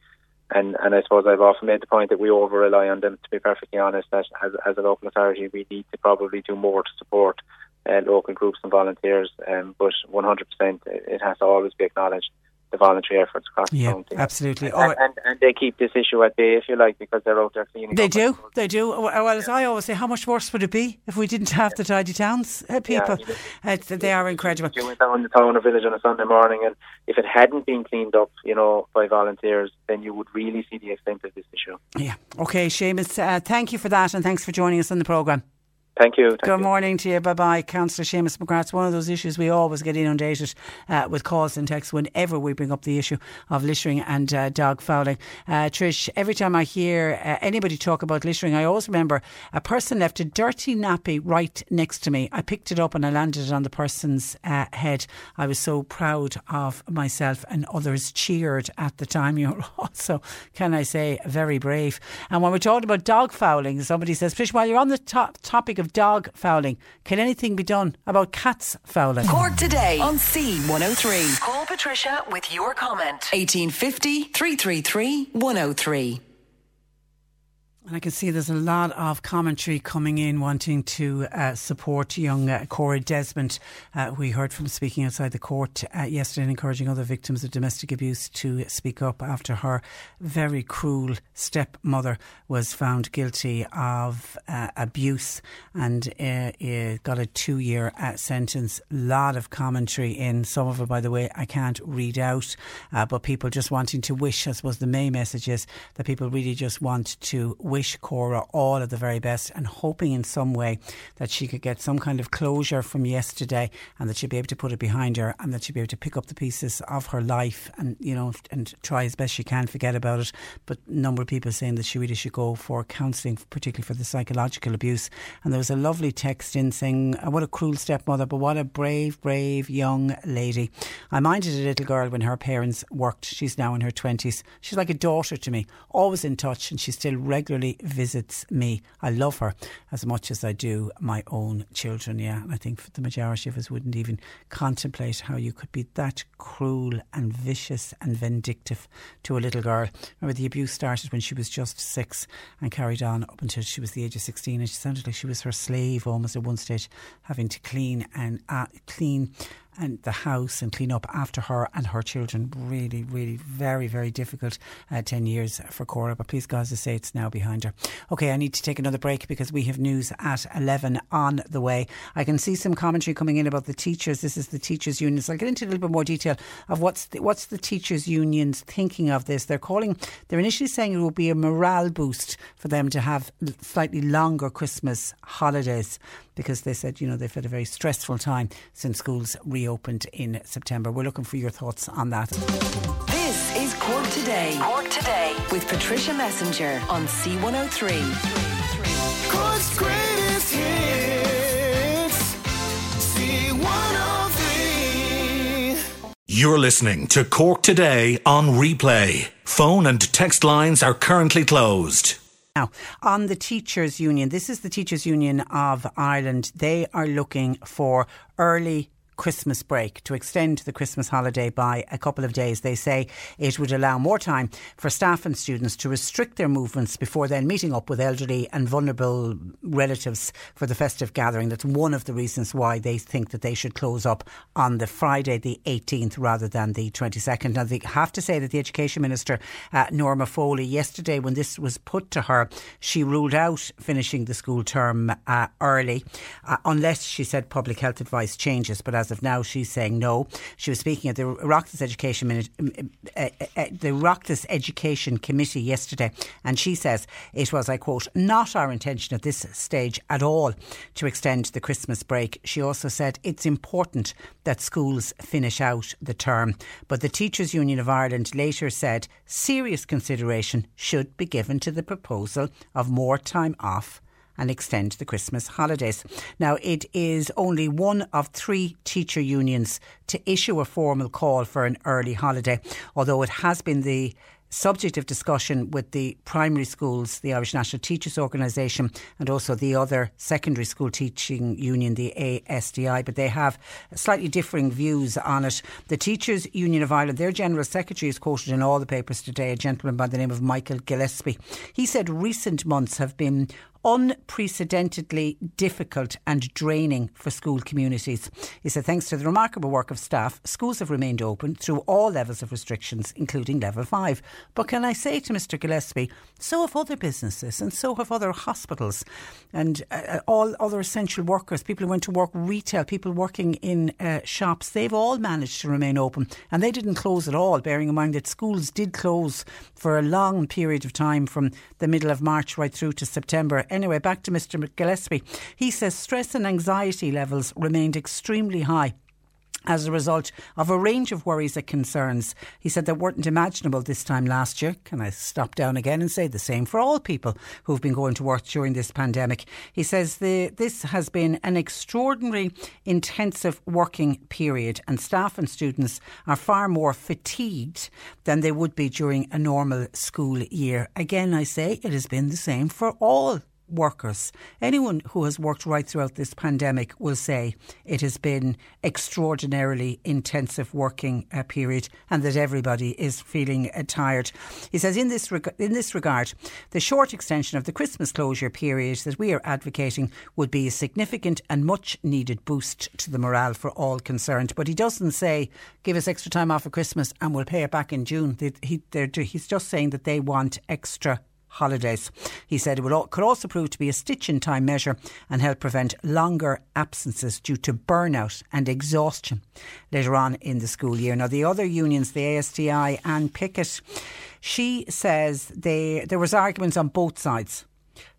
And and I suppose I've often made the point that we over rely on them. To be perfectly honest, that as as a local authority, we need to probably do more to support uh, local groups and volunteers. Um, but 100%, it has to always be acknowledged the voluntary efforts across
yeah,
the county.
Absolutely.
And, and, and, and, they keep this issue at bay, if you like, because they're out there cleaning.
They do, they do. Well, as I always say, how much worse would it be if we didn't have the tidy towns uh, people? Yeah, uh, they are incredible.
You went down the town or village on a Sunday morning, and if it hadn't been cleaned up, you know, by volunteers, then you would really see the extent of this issue.
Yeah. Okay, Seamus, uh, thank you for that, and thanks for joining us on the programme.
Thank you. Thank
Good
you.
morning to you. Bye bye. Councillor Seamus McGrath. It's one of those issues we always get inundated uh, with calls and texts whenever we bring up the issue of littering and uh, dog fouling. Uh, Trish, every time I hear uh, anybody talk about littering, I always remember a person left a dirty nappy right next to me. I picked it up and I landed it on the person's uh, head. I was so proud of myself and others cheered at the time. You're also, can I say, very brave. And when we're talking about dog fouling, somebody says, Trish, while you're on the to- topic of dog fouling. Can anything be done about cats fouling?
Cork today on C103. Call Patricia with your comment. 1850 333 103.
And I can see there's a lot of commentary coming in wanting to uh, support young uh, Cora Desmond. Uh, we heard from speaking outside the court uh, yesterday encouraging other victims of domestic abuse to speak up after her very cruel stepmother was found guilty of uh, abuse and uh, got a two year sentence. A lot of commentary in. Some of it, by the way, I can't read out, but people just wanting to wish, I suppose the main message is that people really just want to wish Cora all of the very best and hoping in some way that she could get some kind of closure from yesterday and that she'd be able to put it behind her and that she'd be able to pick up the pieces of her life and, you know, and try as best she can forget about it. But a number of people saying that she really should go for counselling, particularly for the psychological abuse. And there was a lovely text in saying, uh, what a cruel stepmother, but what a brave, brave young lady. I minded a little girl when her parents worked. She's now in her 20s. She's like a daughter to me, always in touch, and she's still regularly visits me. I love her as much as I do my own children. Yeah, I think the majority of us wouldn't even contemplate how you could be that cruel and vicious and vindictive to a little girl. Remember, the abuse started when she was just six and carried on up until she was the age of 16. And she sounded like she was her slave almost at one stage, having to clean and uh, clean and the house and clean up after her and her children. Really, really very, very difficult uh, 10 years for Cora. But please, God, I say, it's now behind her. Okay, I need to take another break because we have news at 11 on the way. I can see some commentary coming in about the teachers. This is the teachers' union. So I'll get into a little bit more detail of what's the, what's the teachers' unions thinking of this. They're calling, they're initially saying it will be a morale boost for them to have slightly longer Christmas holidays because they said, you know, they've had a very stressful time since schools reopened in September. We're looking for your thoughts on that.
This is Cork Today. Cork Today with Patricia Messenger on C103.
Cork's greatest hits. C103.
You're listening to Cork Today on replay. Phone and text lines are currently closed.
Now, on the Teachers Union, this is the Teachers Union of Ireland. They are looking for early Christmas break to extend the Christmas holiday by a couple of days. They say it would allow more time for staff and students to restrict their movements before then meeting up with elderly and vulnerable relatives for the festive gathering. That's one of the reasons why they think that they should close up on the Friday, the 18th, rather than the 22nd. Now, they have to say that the Education Minister, uh, Norma Foley, yesterday when this was put to her, she ruled out finishing the school term uh, early, uh, unless she said public health advice changes. But as of now, she's saying no. She was speaking at the Oireachtas Education uh, uh, the Oireachtas Education Committee yesterday, and she says it was, I quote, not our intention at this stage at all to extend the Christmas break. She also said it's important that schools finish out the term, but the Teachers Union of Ireland later said serious consideration should be given to the proposal of more time off and extend the Christmas holidays. Now, it is only one of three teacher unions to issue a formal call for an early holiday, although it has been the subject of discussion with the primary schools, the Irish National Teachers Organisation, and also the other secondary school teaching union, the ASTI, but they have slightly differing views on it. The Teachers Union of Ireland, their General Secretary is quoted in all the papers today, a gentleman by the name of Michael Gillespie. He said recent months have been unprecedentedly difficult and draining for school communities. He said, thanks to the remarkable work of staff, schools have remained open through all levels of restrictions, including level five. But can I say to Mr. Gillespie, so have other businesses and so have other hospitals and uh, all other essential workers, people who went to work retail, people working in uh, shops, they've all managed to remain open and they didn't close at all, bearing in mind that schools did close for a long period of time from the middle of March right through to September Anyway, back to Mr. Gillespie. He says stress and anxiety levels remained extremely high as a result of a range of worries and concerns. He said that weren't imaginable this time last year. Can I stop down again and say the same for all people who've been going to work during this pandemic? He says the, this has been an extraordinary intensive working period and staff and students are far more fatigued than they would be during a normal school year. Again, I say it has been the same for all workers. Anyone who has worked right throughout this pandemic will say it has been extraordinarily intensive working uh, period and that everybody is feeling uh, tired. He says in this reg- in this regard, the short extension of the Christmas closure period that we are advocating would be a significant and much needed boost to the morale for all concerned. But he doesn't say give us extra time off for Christmas and we'll pay it back in June. He, he's just saying that they want extra holidays. He said it could also prove to be a stitch in time measure and help prevent longer absences due to burnout and exhaustion later on in the school year. Now, the other unions, the ASTI and Piggott, she says they, there was arguments on both sides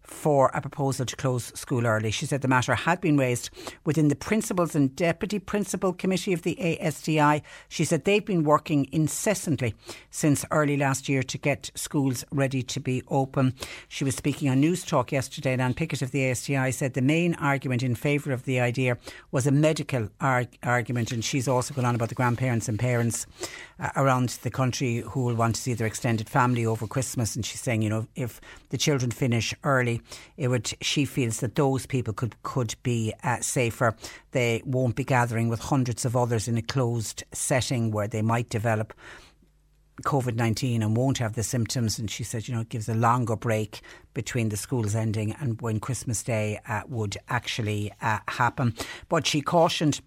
for a proposal to close school early. She said the matter had been raised within the Principals and Deputy Principal Committee of the ASTI. She said they've been working incessantly since early last year to get schools ready to be open. She was speaking on Newstalk yesterday, and Anne Piggott of the ASTI said the main argument in favour of the idea was a medical arg- argument, and she's also gone on about the grandparents and parents around the country who will want to see their extended family over Christmas. And she's saying, you know, if the children finish early, it would. She feels that those people could could be uh, safer. They won't be gathering with hundreds of others in a closed setting where they might develop. COVID 19 and won't have the symptoms. And she said, you know, it gives a longer break between the schools ending and when Christmas Day uh, would actually uh, happen. But she cautioned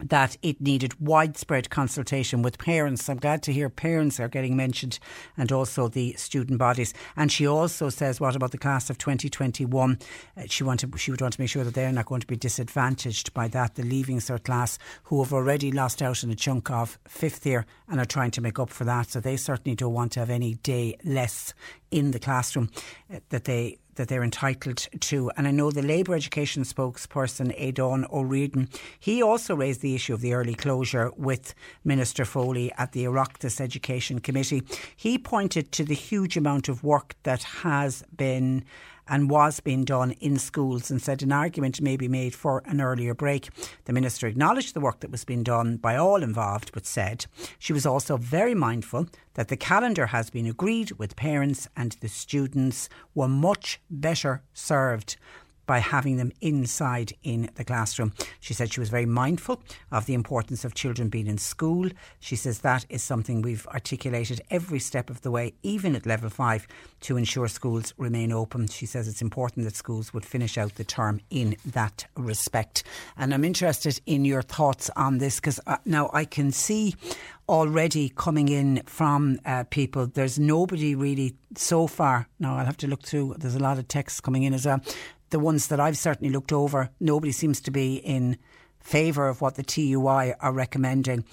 that it needed widespread consultation with parents. I'm glad to hear parents are getting mentioned and also the student bodies. And she also says, what about the class of 2021? Uh, she, wanted, she would want to make sure that they're not going to be disadvantaged by that. The Leaving Cert class, who have already lost out on a chunk of fifth year and are trying to make up for that. So they certainly don't want to have any day less in the classroom uh, that they that they're entitled to. And I know the Labour Education spokesperson, Aodhán Ó Ríordáin, he also raised the issue of the early closure with Minister Foley at the Oireachtas Education Committee. He pointed to the huge amount of work that has been and was being done in schools and said an argument may be made for an earlier break. The Minister acknowledged the work that was being done by all involved, but said she was also very mindful that the calendar has been agreed with parents and the students were much better served by having them inside in the classroom. She said she was very mindful of the importance of children being in school. She says that is something we've articulated every step of the way, even at level five, to ensure schools remain open. She says it's important that schools would finish out the term in that respect. And I'm interested in your thoughts on this because uh, now I can see already coming in from uh, people. There's nobody really so far. Now I'll have to look through. There's a lot of texts coming in as well the ones that I've certainly looked over, nobody seems to be in favour of what the TUI are recommending.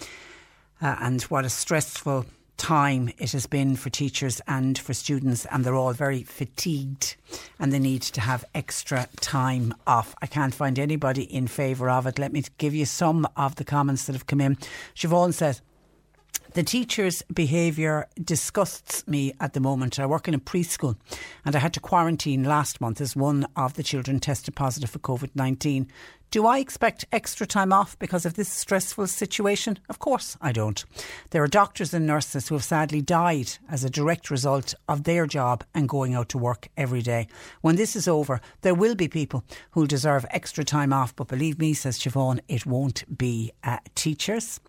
Uh, and what a stressful time it has been for teachers and for students, and they're all very fatigued and they need to have extra time off. I can't find anybody in favour of it. Let me give you some of the comments that have come in. Siobhan says, the teacher's behaviour disgusts me at the moment. I work in a preschool and I had to quarantine last month as one of the children tested positive for COVID 19. Do I expect extra time off because of this stressful situation? Of course I don't. There are doctors and nurses who have sadly died as a direct result of their job and going out to work every day. When this is over, there will be people who'll deserve extra time off, but believe me, says Siobhan, it won't be uh, teachers.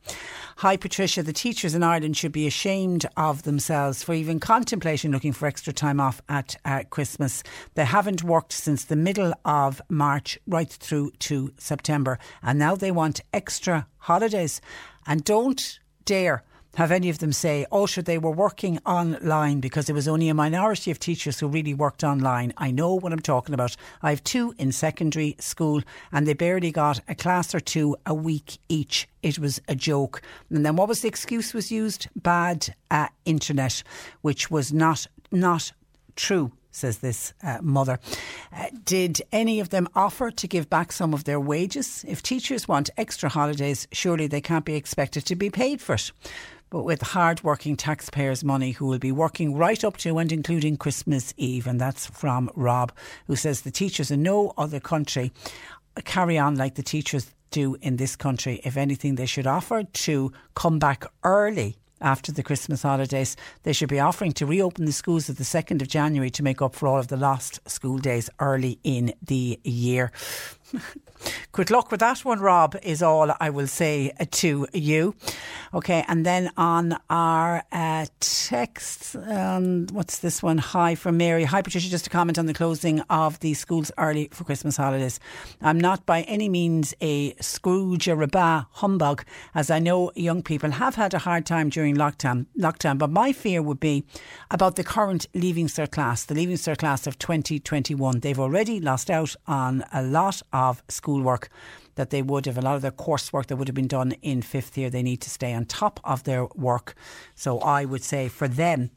Hi, Patricia. The teachers in Ireland should be ashamed of themselves for even contemplating looking for extra time off at uh, Christmas. They haven't worked since the middle of March right through to September. And now they want extra holidays. And don't dare have any of them say, oh, sure, they were working online because there was only a minority of teachers who really worked online. I know what I'm talking about. I have two in secondary school and they barely got a class or two a week each. It was a joke. And then what was the excuse was used? Bad uh, internet, which was not, not true says this uh, mother. Uh, did any of them offer to give back some of their wages? If teachers want extra holidays, surely they can't be expected to be paid for it. But with hard working taxpayers' money who will be working right up to and including Christmas Eve. And that's from Rob, who says the teachers in no other country carry on like the teachers do in this country. If anything, they should offer to come back early after the Christmas holidays. They should be offering to reopen the schools at the 2nd of January to make up for all of the lost school days early in the year. Good luck with that one, Rob, is all I will say to you. Okay, and then on our uh, text, um, what's this one? Hi from Mary. Hi, Patricia, just a comment on the closing of the schools early for Christmas holidays. I'm not by any means a Scrooge or Rabat humbug, as I know young people have had a hard time during lockdown, lockdown, but my fear would be about the current Leaving Cert class, the Leaving Cert class of 2021. They've already lost out on a lot of schoolwork that they would have a lot of their coursework that would have been done in fifth year. They need to stay on top of their work. So I would say for them,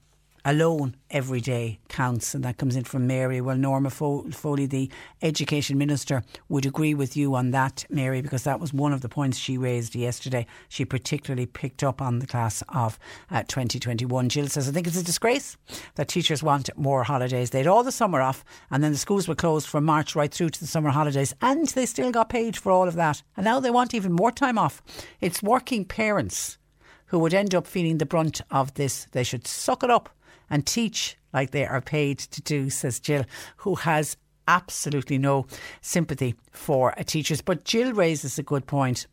alone every day counts. And that comes in from Mary. Well, Norma Foley, the Education Minister, would agree with you on that, Mary, because that was one of the points she raised yesterday. She particularly picked up on the class of uh, 2021. Jill says, I think it's a disgrace that teachers want more holidays. They had all the summer off, and then the schools were closed from March right through to the summer holidays, and they still got paid for all of that. And now they want even more time off. It's working parents who would end up feeling the brunt of this. They should suck it up and teach like they are paid to do, says Jill, who has absolutely no sympathy for teachers. But Jill raises a good point.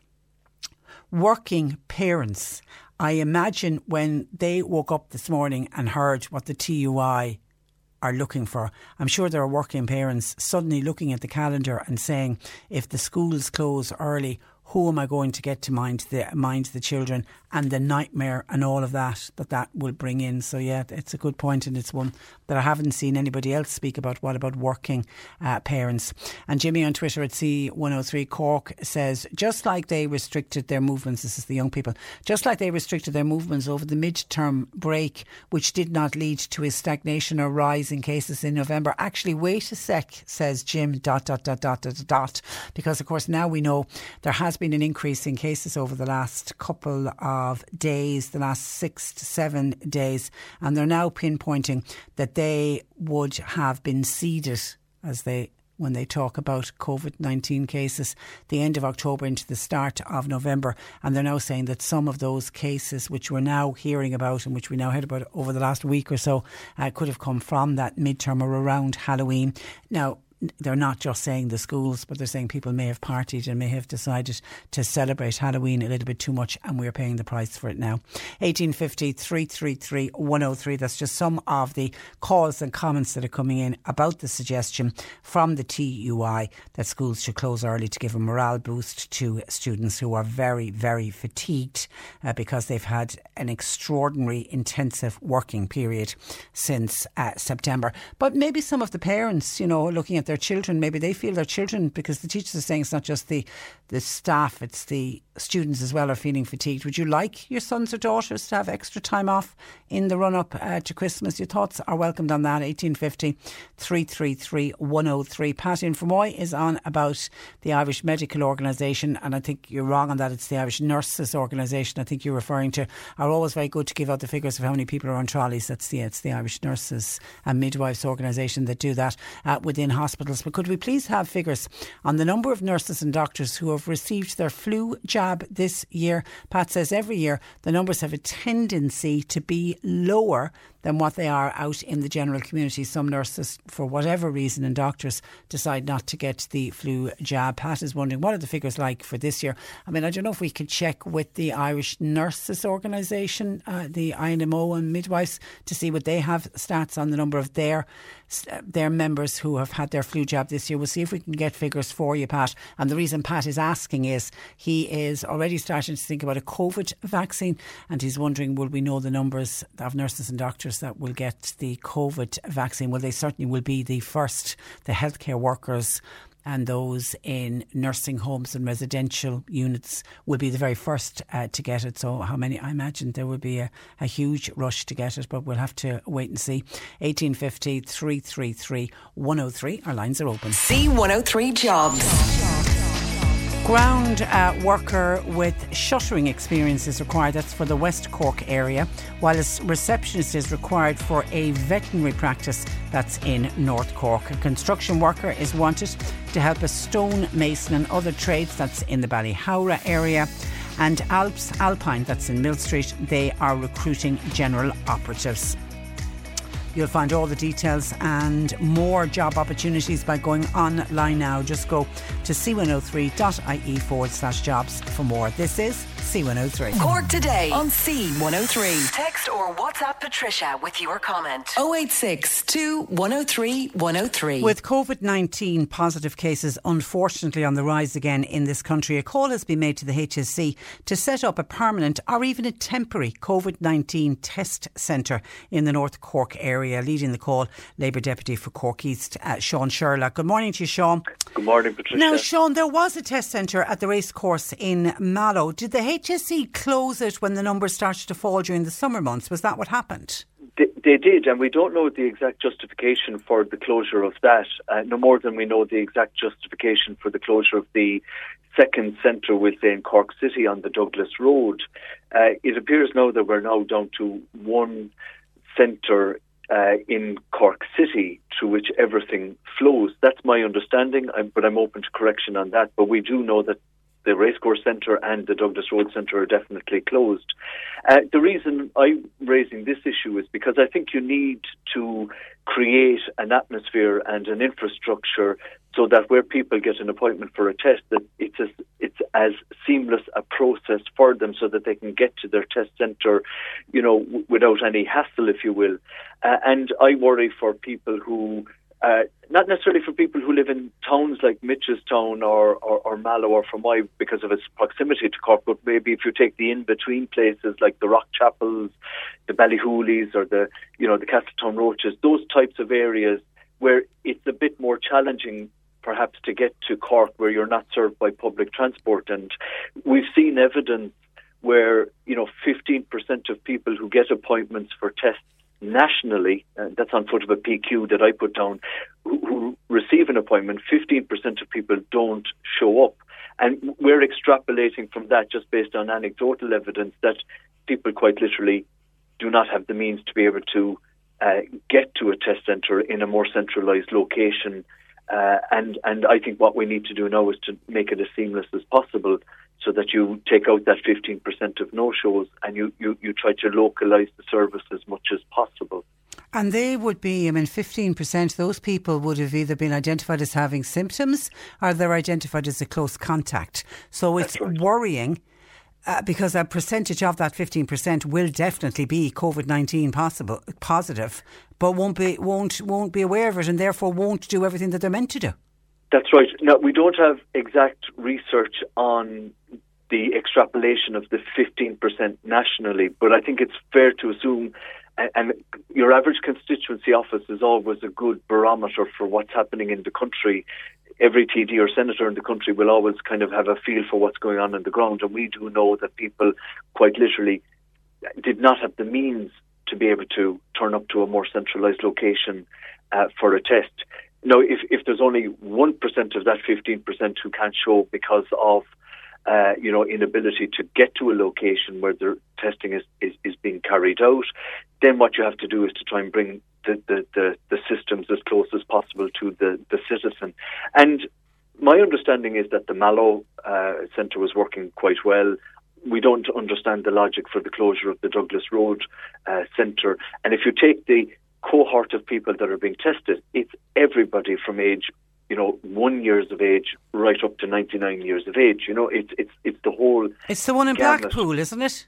Working parents, I imagine when they woke up this morning and heard what the TUI are looking for. I'm sure there are working parents suddenly looking at the calendar and saying, if the schools close early, who am I going to get to mind the mind the children and the nightmare and all of that that that will bring in. So yeah, it's a good point and it's one that I haven't seen anybody else speak about. What about working uh, parents? And Jimmy on Twitter at C103 Cork says just like they restricted their movements, this is the young people, just like they restricted their movements over the midterm break, which did not lead to a stagnation or rise in cases in November. Actually, wait a sec, says Jim. Dot dot dot dot dot dot. Because of course now we know there has been an increase in cases over the last couple of days, the last six to seven days, and they're now pinpointing that they would have been seeded as they when they talk about COVID 19 cases, the end of October into the start of November. And they're now saying that some of those cases, which we're now hearing about and which we now heard about over the last week or so, uh, could have come from that midterm or around Halloween. Now, they're not just saying the schools, but they're saying people may have partied and may have decided to celebrate Halloween a little bit too much, and we're paying the price for it now. 1850 333 103. That's just some of the calls and comments that are coming in about the suggestion from the TUI that schools should close early to give a morale boost to students who are very, very fatigued uh, because they've had an extraordinary intensive working period since uh, September. But maybe some of the parents, you know, looking at their children, maybe they feel their children, because the teachers are saying it's not just the, the staff, it's the students as well are feeling fatigued. Would you like your sons or daughters to have extra time off in the run up uh, to Christmas? Your thoughts are welcomed on that. 1850 333 103. Pat in Fermoy is on about the Irish Medical Organisation, and I think you're wrong on that. It's the Irish Nurses Organisation, I think you're referring to, are always very good to give out the figures of how many people are on trolleys. That's the, it's the Irish Nurses and Midwives Organisation that do that uh, within hospitals. But could we please have figures on the number of nurses and doctors who have received their flu jab this year? Pat says every year the numbers have a tendency to be lower than what they are out in the general community. Some nurses, for whatever reason, and doctors decide not to get the flu jab. Pat is wondering what are the figures like for this year. I mean, I don't know if we could check with the Irish Nurses Organisation, uh, the INMO and midwives, to see what they have stats on the number of their their members who have had their flu jab this year. We'll see if we can get figures for you, Pat. And the reason Pat is asking is he is already starting to think about a COVID vaccine, and he's wondering will we know the numbers of nurses and doctors that will get the COVID vaccine? Well, they certainly will be the first, the healthcare workers and those in nursing homes and residential units will be the very first uh, to get it. So, how many? I imagine there will be a, a, huge rush to get it, but we'll have to wait and see. 1850 333 103. Our lines are open.
C103 Jobs.
Ground uh, worker with shuttering experience is required. That's for the West Cork area, while a receptionist is required for a veterinary practice that's in North Cork. A construction worker is wanted to help a stone mason and other trades that's in the Ballyhoura area. And Alps Alpine, that's in Millstreet, they are recruiting general operatives. You'll find all the details and more job opportunities by going online now. Just go to c103.ie forward slash jobs for more. This is C103.
Cork today on C103. Text or WhatsApp Patricia with your comment. 086 103 103.
With COVID 19 positive cases unfortunately on the rise again in this country, a call has been made to the HSE to set up a permanent or even a temporary COVID 19 test centre in the North Cork area. Leading the call, Labour Deputy for Cork East, uh, Sean Sherlock. Good morning to you, Sean.
Good morning, Patricia.
Now, Sean, there was a test centre at the racecourse in Mallow. Did the HSE close it when the numbers started to fall during the summer months? Was that what happened?
They, did, and we don't know the exact justification for the closure of that, uh, no more than we know the exact justification for the closure of the second centre within Cork City on the Douglas Road. Uh, it appears now that we're now down to one centre uh, in Cork City through which everything flows. That's my understanding, but I'm open to correction on that. But we do know that the Racecourse Centre and the Douglas Road Centre are definitely closed. Uh, the reason I'm raising this issue is because I think you need to create an atmosphere and an infrastructure so that where people get an appointment for a test, that it's as, it's as seamless a process for them so that they can get to their test centre, you know, w- without any hassle, if you will. Uh, and I worry for people who uh, not necessarily for people who live in towns like Mitchelstown or, or, or Mallow or Fermoy because of its proximity to Cork, but maybe if you take the in-between places like the Rock Chapels, the Ballyhoolies or the, you know, the Castletown Roaches, those types of areas where it's a bit more challenging perhaps to get to Cork where you're not served by public transport. And we've seen evidence where, you know, 15% of people who get appointments for tests nationally, uh, that's on foot of a PQ that I put down, who, who receive an appointment, 15% of people don't show up. And we're extrapolating from that just based on anecdotal evidence that people quite literally do not have the means to be able to uh, get to a test centre in a more centralised location. Uh, and and I think what we need to do now is to make it as seamless as possible so that you take out that 15% of no-shows and you, you, you try to localise the service as much as possible.
And they would be, I mean, 15%, those people would have either been identified as having symptoms or they're identified as a close contact. So it's right. worrying. Uh, because a percentage of that 15% will definitely be COVID 19 possible positive, but won't be, won't, won't be aware of it and therefore won't do everything that they're meant to do.
That's right. Now, we don't have exact research on the extrapolation of the 15% nationally, but I think it's fair to assume, and your average constituency office is always a good barometer for what's happening in the country. Every TD or senator in the country will always kind of have a feel for what's going on in the ground, and we do know that people quite literally did not have the means to be able to turn up to a more centralised location uh, for a test. Now, if, if there's only 1% of that 15% who can't show because of, uh, you know, inability to get to a location where the testing is, is, is being carried out, then what you have to do is to try and bring the, the, the, the systems as close as possible to the, the citizen. And my understanding is that the Mallow uh, Centre was working quite well. We don't understand the logic for the closure of the Douglas Road uh, Centre. And if you take the cohort of people that are being tested, it's everybody from age, you know, one years of age right up to ninety nine years of age. You know, it's it's it's the whole.
It's the one in gamut. Blackpool, isn't it?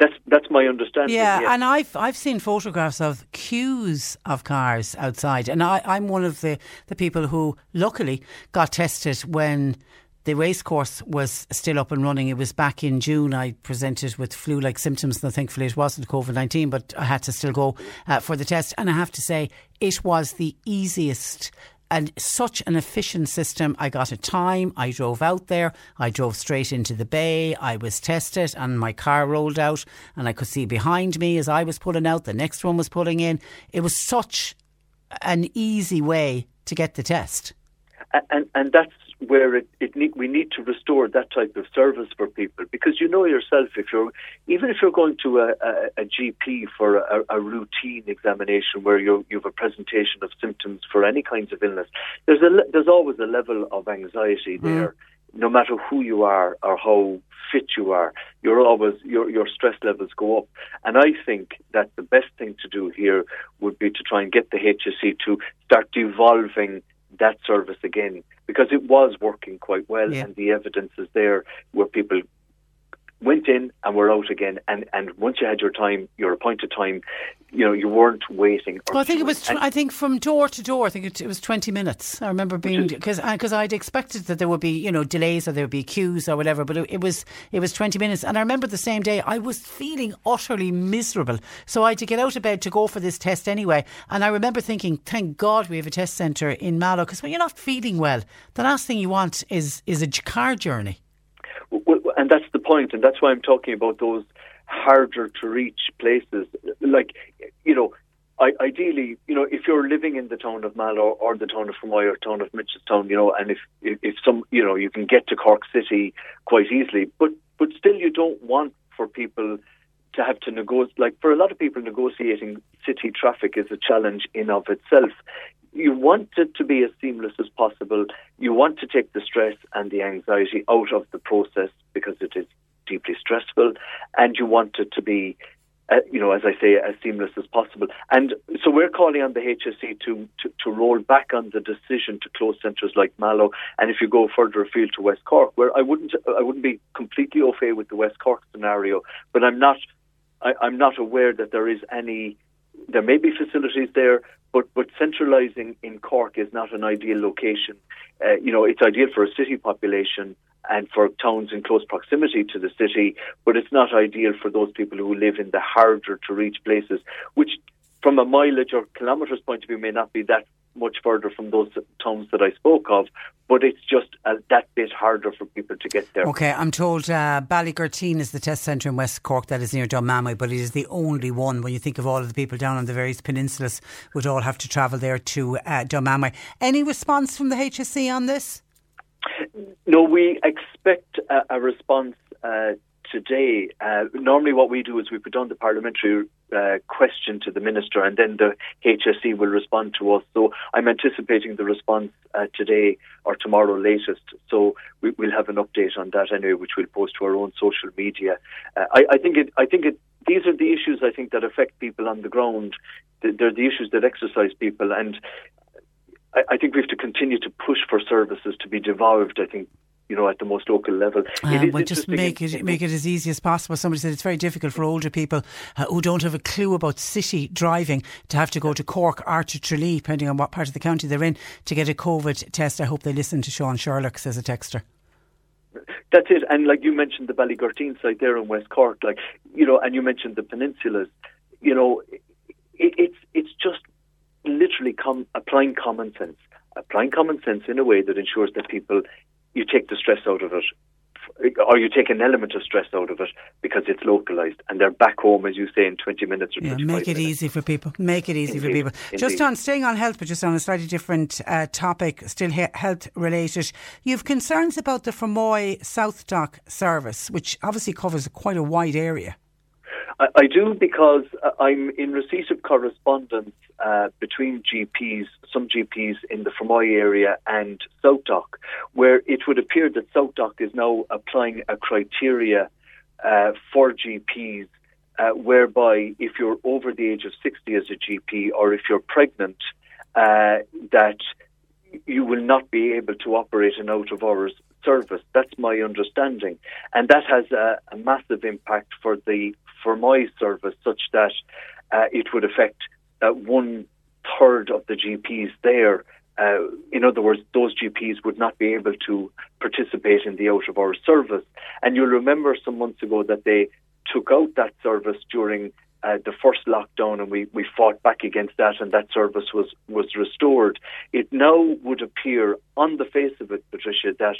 That's that's my understanding.
Yeah, yes. and I've I've seen photographs of queues of cars outside, and I, I'm one of the, the people who luckily got tested when the racecourse was still up and running. It was back in June. I presented with flu like symptoms, and thankfully it wasn't COVID 19, but I had to still go uh, for the test. And I have to say, it was the easiest and such an efficient system. I got a time, I drove out there, I drove straight into the bay, I was tested, and my car rolled out, and I could see behind me as I was pulling out, the next one was pulling in. It was such an easy way to get the test.
And, and that's where it, it need, we need to restore that type of service for people. Because you know yourself if you're even if you're going to a, a, a GP for a, a, routine examination where you you have a presentation of symptoms for any kinds of illness there's a there's always a level of anxiety mm. there. No matter who you are or how fit you are you're always your your stress levels go up. And I think that the best thing to do here would be to try and get the HSE to start devolving that service again because it was working quite well yeah. and the evidence is there where people went in and were out again and and once you had your time your appointed time you know you weren't waiting
well, I think it was tw- I think from door to door I think it, it was 20 minutes. I remember being because because I'd expected that there would be you know delays or there would be queues or whatever but it, it, was it was 20 minutes. And I remember the same day I was feeling utterly miserable. So I had to get out of bed to go for this test anyway. And I remember thinking thank God we have a test centre in Mallow because when you're not feeling well the last thing you want is is a car journey.
Well, and that's point, and that's why I'm talking about those harder to reach places. Like, you know, I, ideally, you know, if you're living in the town of Mallow or the town of Fermoy or town of Mitchelstown, you know, and if, if if some, you know, you can get to Cork City quite easily, but but still, you don't want for people to have to negotiate. Like for a lot of people, negotiating city traffic is a challenge in of itself you want it to be as seamless as possible. You want to take the stress and the anxiety out of the process because it is deeply stressful, and you want it to be, uh, you know, as I say, as seamless as possible. And so we're calling on the HSE to, to, to roll back on the decision to close centres like Mallow. And if you go further afield to West Cork, where I wouldn't, I wouldn't be completely au fait with the West Cork scenario, but I'm not, I, I'm not aware that there is any there may be facilities there, but but centralising in Cork is not an ideal location. Uh, you know, it's ideal for a city population and for towns in close proximity to the city, but it's not ideal for those people who live in the harder to reach places, which from a mileage or kilometres point of view may not be that much further from those towns that I spoke of, but it's just a, that bit harder for people to get there.
Okay, I'm told uh, Ballygurteen is the test centre in West Cork that is near Dunmanway, but it is the only one when you think of all of the people down on the various peninsulas would all have to travel there to uh, Dunmanway. Any response from the HSE on this?
No, we expect a, a response uh, today. Uh, normally, what we do is we put on the parliamentary uh, question to the minister, and then the HSE will respond to us. So I'm anticipating the response uh, today or tomorrow latest. So we, will have an update on that anyway, which we'll post to our own social media. Uh, I, I, think it. I think it. These are the issues I think that affect people on the ground. They're the issues that exercise people, and I, I think we have to continue to push for services to be devolved. I think you know, at the most local level.
Uh, well, just make it make it as easy as possible. Somebody said it's very difficult for older people uh, who don't have a clue about city driving to have to go to Cork or to Tralee, depending on what part of the county they're in, to get a COVID test. I hope they listen to Sean Sherlock, says a texter.
That's it. And like you mentioned, the Ballygurteen side there in West Cork, like you know, and you mentioned the peninsulas. You know, it, it's it's just literally com- applying common sense, applying common sense in a way that ensures that people you take the stress out of it or you take an element of stress out of it because it's localised and they're back home, as you say, in 20 minutes or
yeah,
25
Make it
minutes.
easy for people. Make it easy
Indeed.
for people.
Indeed.
Just on staying on health, but just on a slightly different uh, topic, still he- health related. You've concerns about the Fermoy SouthDoc service, which obviously covers quite a wide area.
I, I do because uh, I'm in receipt of correspondence uh, between GPs, some GPs in the Fermoy area and SouthDoc, where it would appear that SouthDoc is now applying a criteria uh, for GPs uh, whereby if you're over the age of 60 as a GP or if you're pregnant, uh, that you will not be able to operate an out of hours service. That's my understanding. And that has a, a massive impact for the for my service, such that uh, it would affect uh, one third of the GPs there. Uh, in other words, those GPs would not be able to participate in the out of hours service. And you'll remember some months ago that they took out that service during uh, the first lockdown, and we, we fought back against that, and that service was, was restored. It now would appear, on the face of it, Patricia, that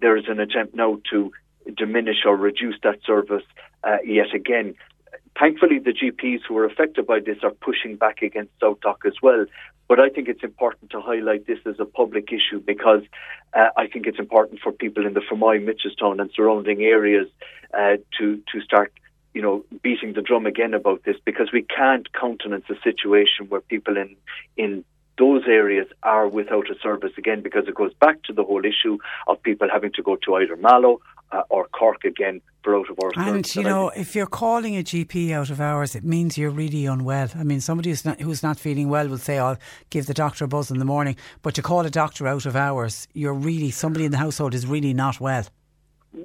there is an attempt now to diminish or reduce that service uh, yet again. Thankfully, the GPs who are affected by this are pushing back against South as well. But I think it's important to highlight this as a public issue because uh, I think it's important for people in the Fermoy, Mitchelstown, and surrounding areas uh, to to start you know, beating the drum again about this because we can't countenance a situation where people in in those areas are without a service again because it goes back to the whole issue of people having to go to either Mallow uh, or Cork again for out of hours.
And
service.
you know, if you're calling a GP out of hours, it means you're really unwell. I mean, somebody who's not, who's not feeling well will say, "I'll give the doctor a buzz in the morning." But to call a doctor out of hours, you're really somebody in the household is really not well.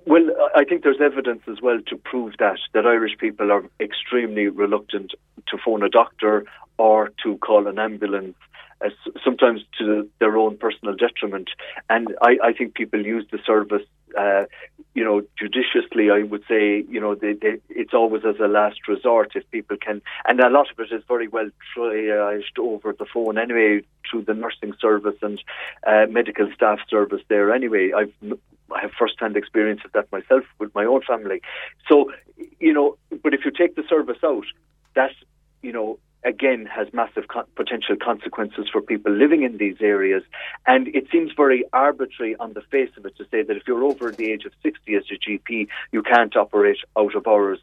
Well, I think there's evidence as well to prove that that Irish people are extremely reluctant to phone a doctor or to call an ambulance. Uh, sometimes to their own personal detriment, and I, I think people use the service, uh, you know, judiciously. I would say, you know, they, they, it's always as a last resort if people can, and a lot of it is very well triaged over the phone anyway through the nursing service and uh, medical staff service there. Anyway, I've I have first-hand experience of that myself with my own family. So, you know, but if you take the service out, that, you know, again has massive con- potential consequences for people living in these areas. And it seems very arbitrary on the face of it to say that if you're over the age of 60 as a GP, you can't operate out of hours,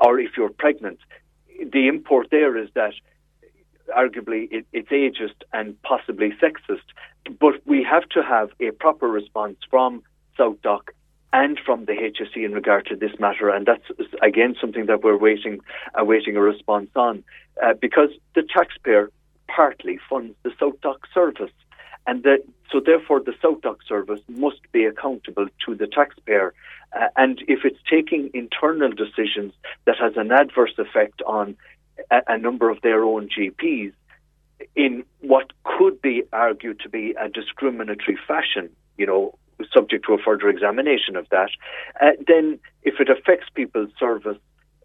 or if you're pregnant. The import there is that arguably it, it's ageist and possibly sexist. But we have to have a proper response from SouthDoc and from the HSE in regard to this matter, and that's again something that we're waiting awaiting a response on, uh, because the taxpayer partly funds the SouthDoc service, and that so therefore the SouthDoc service must be accountable to the taxpayer, uh, and if it's taking internal decisions that has an adverse effect on a, a number of their own GPs in what could be argued to be a discriminatory fashion, you know, subject to a further examination of that, uh, then if it affects people's service,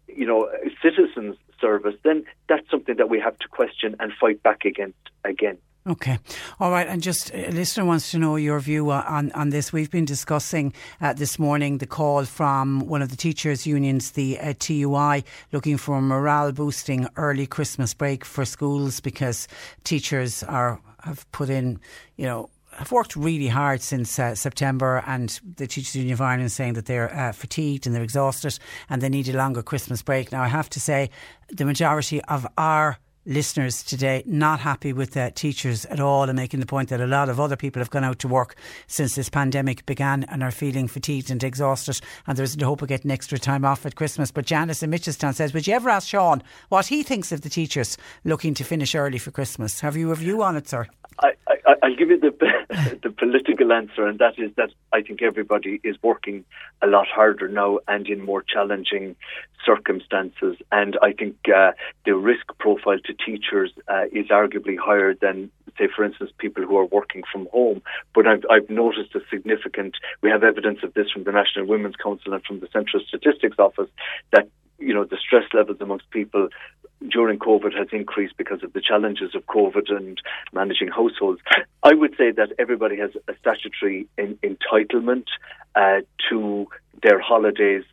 you know, citizens' service, then that's something that we have to question and fight back against again.
Okay. All right. And just a listener wants to know your view on, on this. We've been discussing uh, this morning the call from one of the teachers' unions, the uh, TUI, looking for a morale boosting early Christmas break for schools because teachers are have put in, you know, have worked really hard since uh, September, and the Teachers Union of Ireland is saying that they're uh, fatigued and they're exhausted and they need a longer Christmas break. Now, I have to say, the majority of our listeners today not happy with the teachers at all and making the point that a lot of other people have gone out to work since this pandemic began and are feeling fatigued and exhausted and there's the hope of getting extra time off at Christmas. But Janice in Mitchelstown says, would you ever ask Sean what he thinks of the teachers looking to finish early for Christmas? Have you a view on it, sir?
I, I, I'll give you the the political answer, and that is that I think everybody is working a lot harder now and in more challenging circumstances. And I think uh, the risk profile to teachers uh, is arguably higher than, say, for instance, people who are working from home. But I've, I've noticed a significant. We have evidence of this from the National Women's Council and from the Central Statistics Office that you know the stress levels amongst people during COVID has increased because of the challenges of COVID and managing households. I would say that everybody has a statutory in, entitlement uh, to their holidays.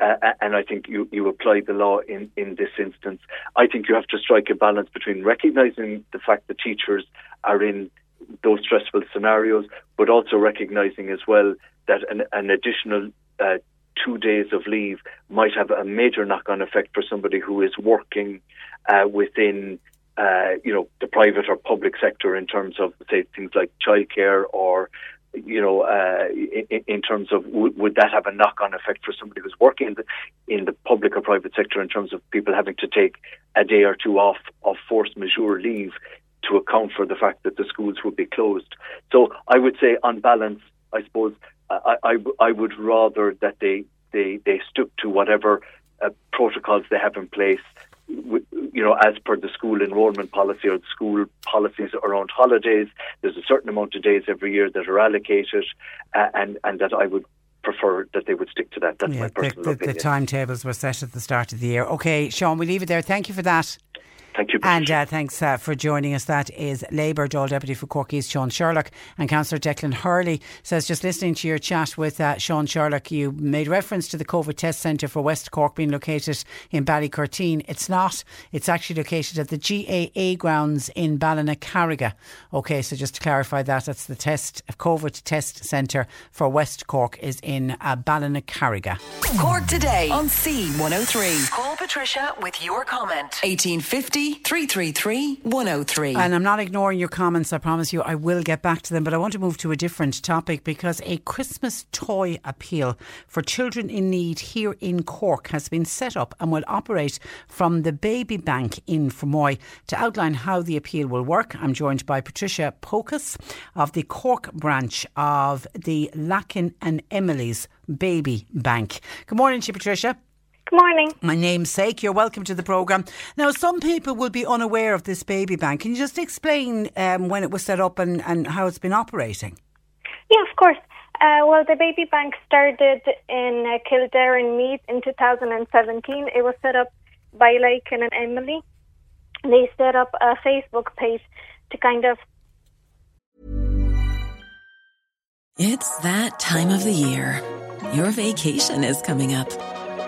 Uh, and I think you, you apply the law in, in this instance. I think you have to strike a balance between recognizing the fact that teachers are in those stressful scenarios, but also recognizing as well that an, an additional uh, two days of leave might have a major knock-on effect for somebody who is working uh, within, uh, you know, the private or public sector in terms of, say, things like childcare or you know, uh, in, in, terms of w- would that have a knock-on effect for somebody who's working in the, in the public or private sector in terms of people having to take a day or two off of force majeure leave to account for the fact that the schools would be closed. So I would say, on balance, I suppose I, I, I would rather that they, they, they stuck to whatever uh, protocols they have in place, you know, as per the school enrolment policy or the school policies around holidays. There's a certain amount of days every year that are allocated, uh, and, and that I would prefer that they would stick to that. That's
yeah,
my personal
the, the,
opinion.
The timetables were set at the start of the year. Okay, Sean, we leave it there. Thank you for that.
Thank you.
And uh, thanks uh, for joining us. That is Labour Dáil Deputy for Cork East, Sean Sherlock. And Councillor Declan Hurley says, just listening to your chat with uh, Sean Sherlock, you made reference to the COVID test centre for West Cork being located in Ballycurteen. It's not. It's actually located at the GAA grounds in Ballinacarriga. Okay, so just to clarify that, that's the test COVID test centre for West Cork is in uh, Ballinacarriga.
Cork today on C103. Call Patricia with your comment. 1850 333 103.
And I'm not ignoring your comments, I promise you. I will get back to them, but I want to move to a different topic because a Christmas toy appeal for children in need here in Cork has been set up and will operate from the Baby Bank in Fermoy. To outline how the appeal will work, I'm joined by Patricia Pocus of the Cork branch of the Laken and Emily's Baby Bank. Good morning to you, Patricia.
Good morning.
My namesake, you're welcome to the programme. Now, some people will be unaware of this baby bank. Can you just explain um, when it was set up and, and how it's been operating?
Yeah, of course. Uh, well, the baby bank started in uh, Kildare and Meath in 2017. It was set up by Laken and Emily. They set up a Facebook page to kind of.
It's that time of the year. Your vacation is coming up.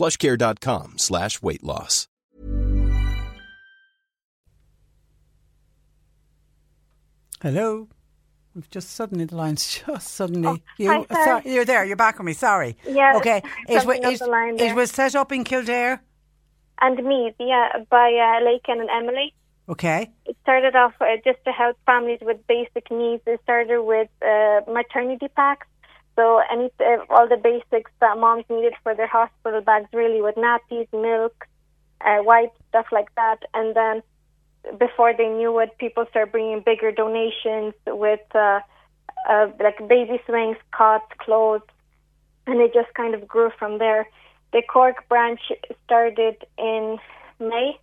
plushcare.com slash weight loss.
Hello. We've just suddenly the lines just suddenly
Oh,
you
hi, sorry.
sorry, you're there. You're back with me. Sorry.
Yeah,
Okay. It, wa- it,
the line
it was set up in Kildare.
And me, yeah, by uh, Laken and Emily.
Okay.
It started off uh, just to help families with basic needs. It started with uh, maternity packs. So any uh, all the basics that moms needed for their hospital bags, really, with nappies, milk, uh, wipes, stuff like that. And then before they knew it, people started bringing bigger donations with uh, uh, like baby swings, cots, clothes, and it just kind of grew from there. The Cork branch started in May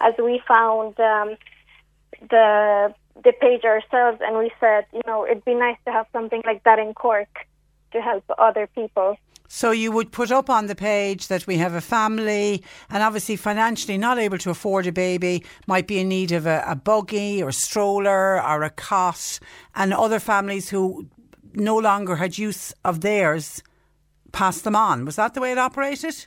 as we found um, the the page ourselves, and we said, you know, it'd be nice to have something like that in Cork to help other people.
So you would put up on the page that we have a family and obviously financially not able to afford a baby, might be in need of a, a buggy or a stroller or a cot, and other families who no longer had use of theirs passed them on. Was that the way it operated?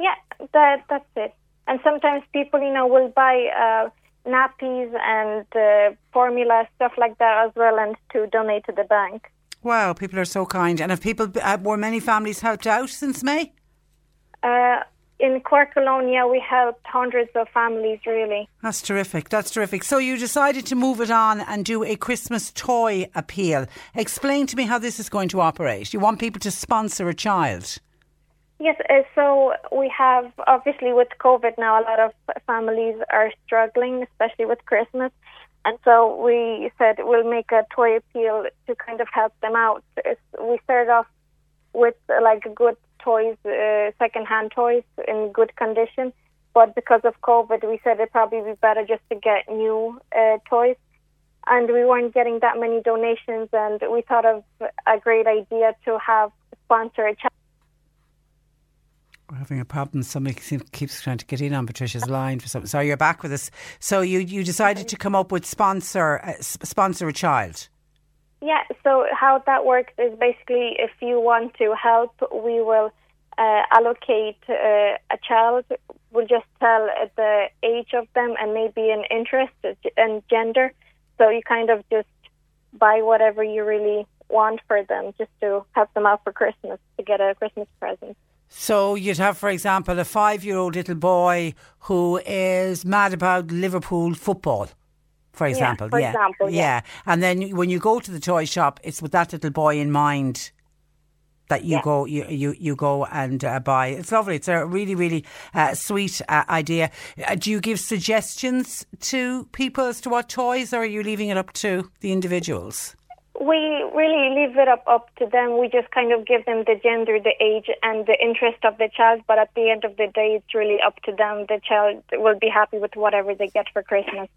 Yeah, that that's it. And sometimes people, you know, will buy uh, nappies and uh, formula stuff like that as well, and to donate to the bank.
Wow, people are so kind. And have people, uh, were many families helped out since May?
Uh, in Cork alone, yeah, we helped hundreds of families, really.
That's terrific. That's terrific. So you decided to move it on and do a Christmas toy appeal. Explain to me how this is going to operate. You want people to sponsor a child.
Yes, uh, so we have obviously with COVID now, a lot of families are struggling, especially with Christmas. And so we said we'll make a toy appeal to kind of help them out. We started off with like good toys, uh, second-hand toys in good condition. But because of COVID, we said it'd probably be better just to get new uh, toys. And we weren't getting that many donations, and we thought of a great idea to have sponsor a child.
We're having a problem. Somebody keeps- trying to get in on Patricia's line for something. So you're back with us. So you, you decided to come up with sponsor uh, sponsor a child.
Yeah, so how that works is basically if you want to help, we will uh, allocate uh, a child. We'll just tell uh, the age of them and maybe an interest and gender. So you kind of just buy whatever you really want for them just to help them out for Christmas to get a Christmas present.
So you'd have, for example, a five-year-old little boy who is mad about Liverpool football. For example, Yeah,
for example, yeah.
And then when you go to the toy shop, it's with that little boy in mind that you
Yeah.
go you, you you go and uh, buy. It's lovely. It's a really really uh, sweet uh, idea. Uh, do you give suggestions to people as to what toys, or are you leaving it up to the individuals?
We really leave it up up to them. We just kind of give them the gender, the age, and the interest of the child. But at the end of the day, it's really up to them. The child will be happy with whatever they get for Christmas.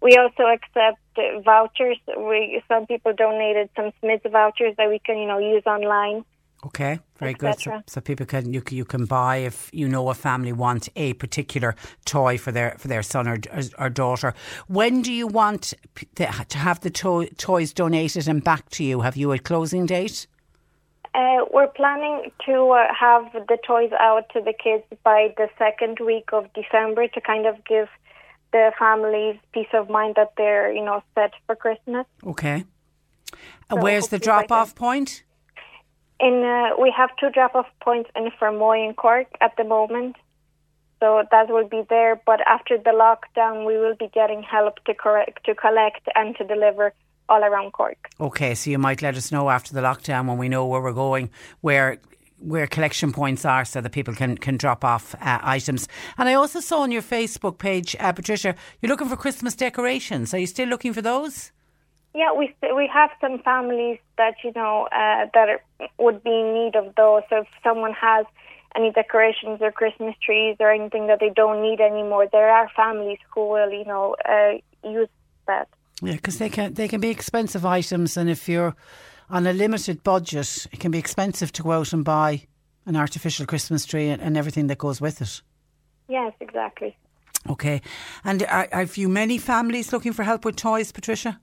We also accept vouchers. We some people donated some Smyths vouchers that we can you know use online.
Okay, very good. So, so people can you you can buy if you know a family wants a particular toy for their for their son or, or daughter. When do you want to have the to- toys donated and back to you? Have you a closing date?
Uh, we're planning to uh, have the toys out to the kids by the second week of December to kind of give the families peace of mind that they're you know set for Christmas.
Okay.
So
where's the drop off point?
In uh, we have two drop-off points in Fermoy and Cork at the moment, so that will be there. But after the lockdown, we will be getting help to correct, to collect and to deliver all around Cork.
Okay, so you might let us know after the lockdown when we know where we're going, where where collection points are, so that people can can drop off uh, items. And I also saw on your Facebook page, uh, Patricia, you're looking for Christmas decorations. Are you still looking for those?
Yeah, we we have some families that you know uh, that are, would be in need of those. So if someone has any decorations or Christmas trees or anything that they don't need anymore, there are families who will you know uh, use that.
Yeah, because they can they can be expensive items, and if you're on a limited budget, it can be expensive to go out and buy an artificial Christmas tree and, and everything that goes with it.
Yes, exactly.
Okay, and are, have you many families looking for help with toys, Patricia?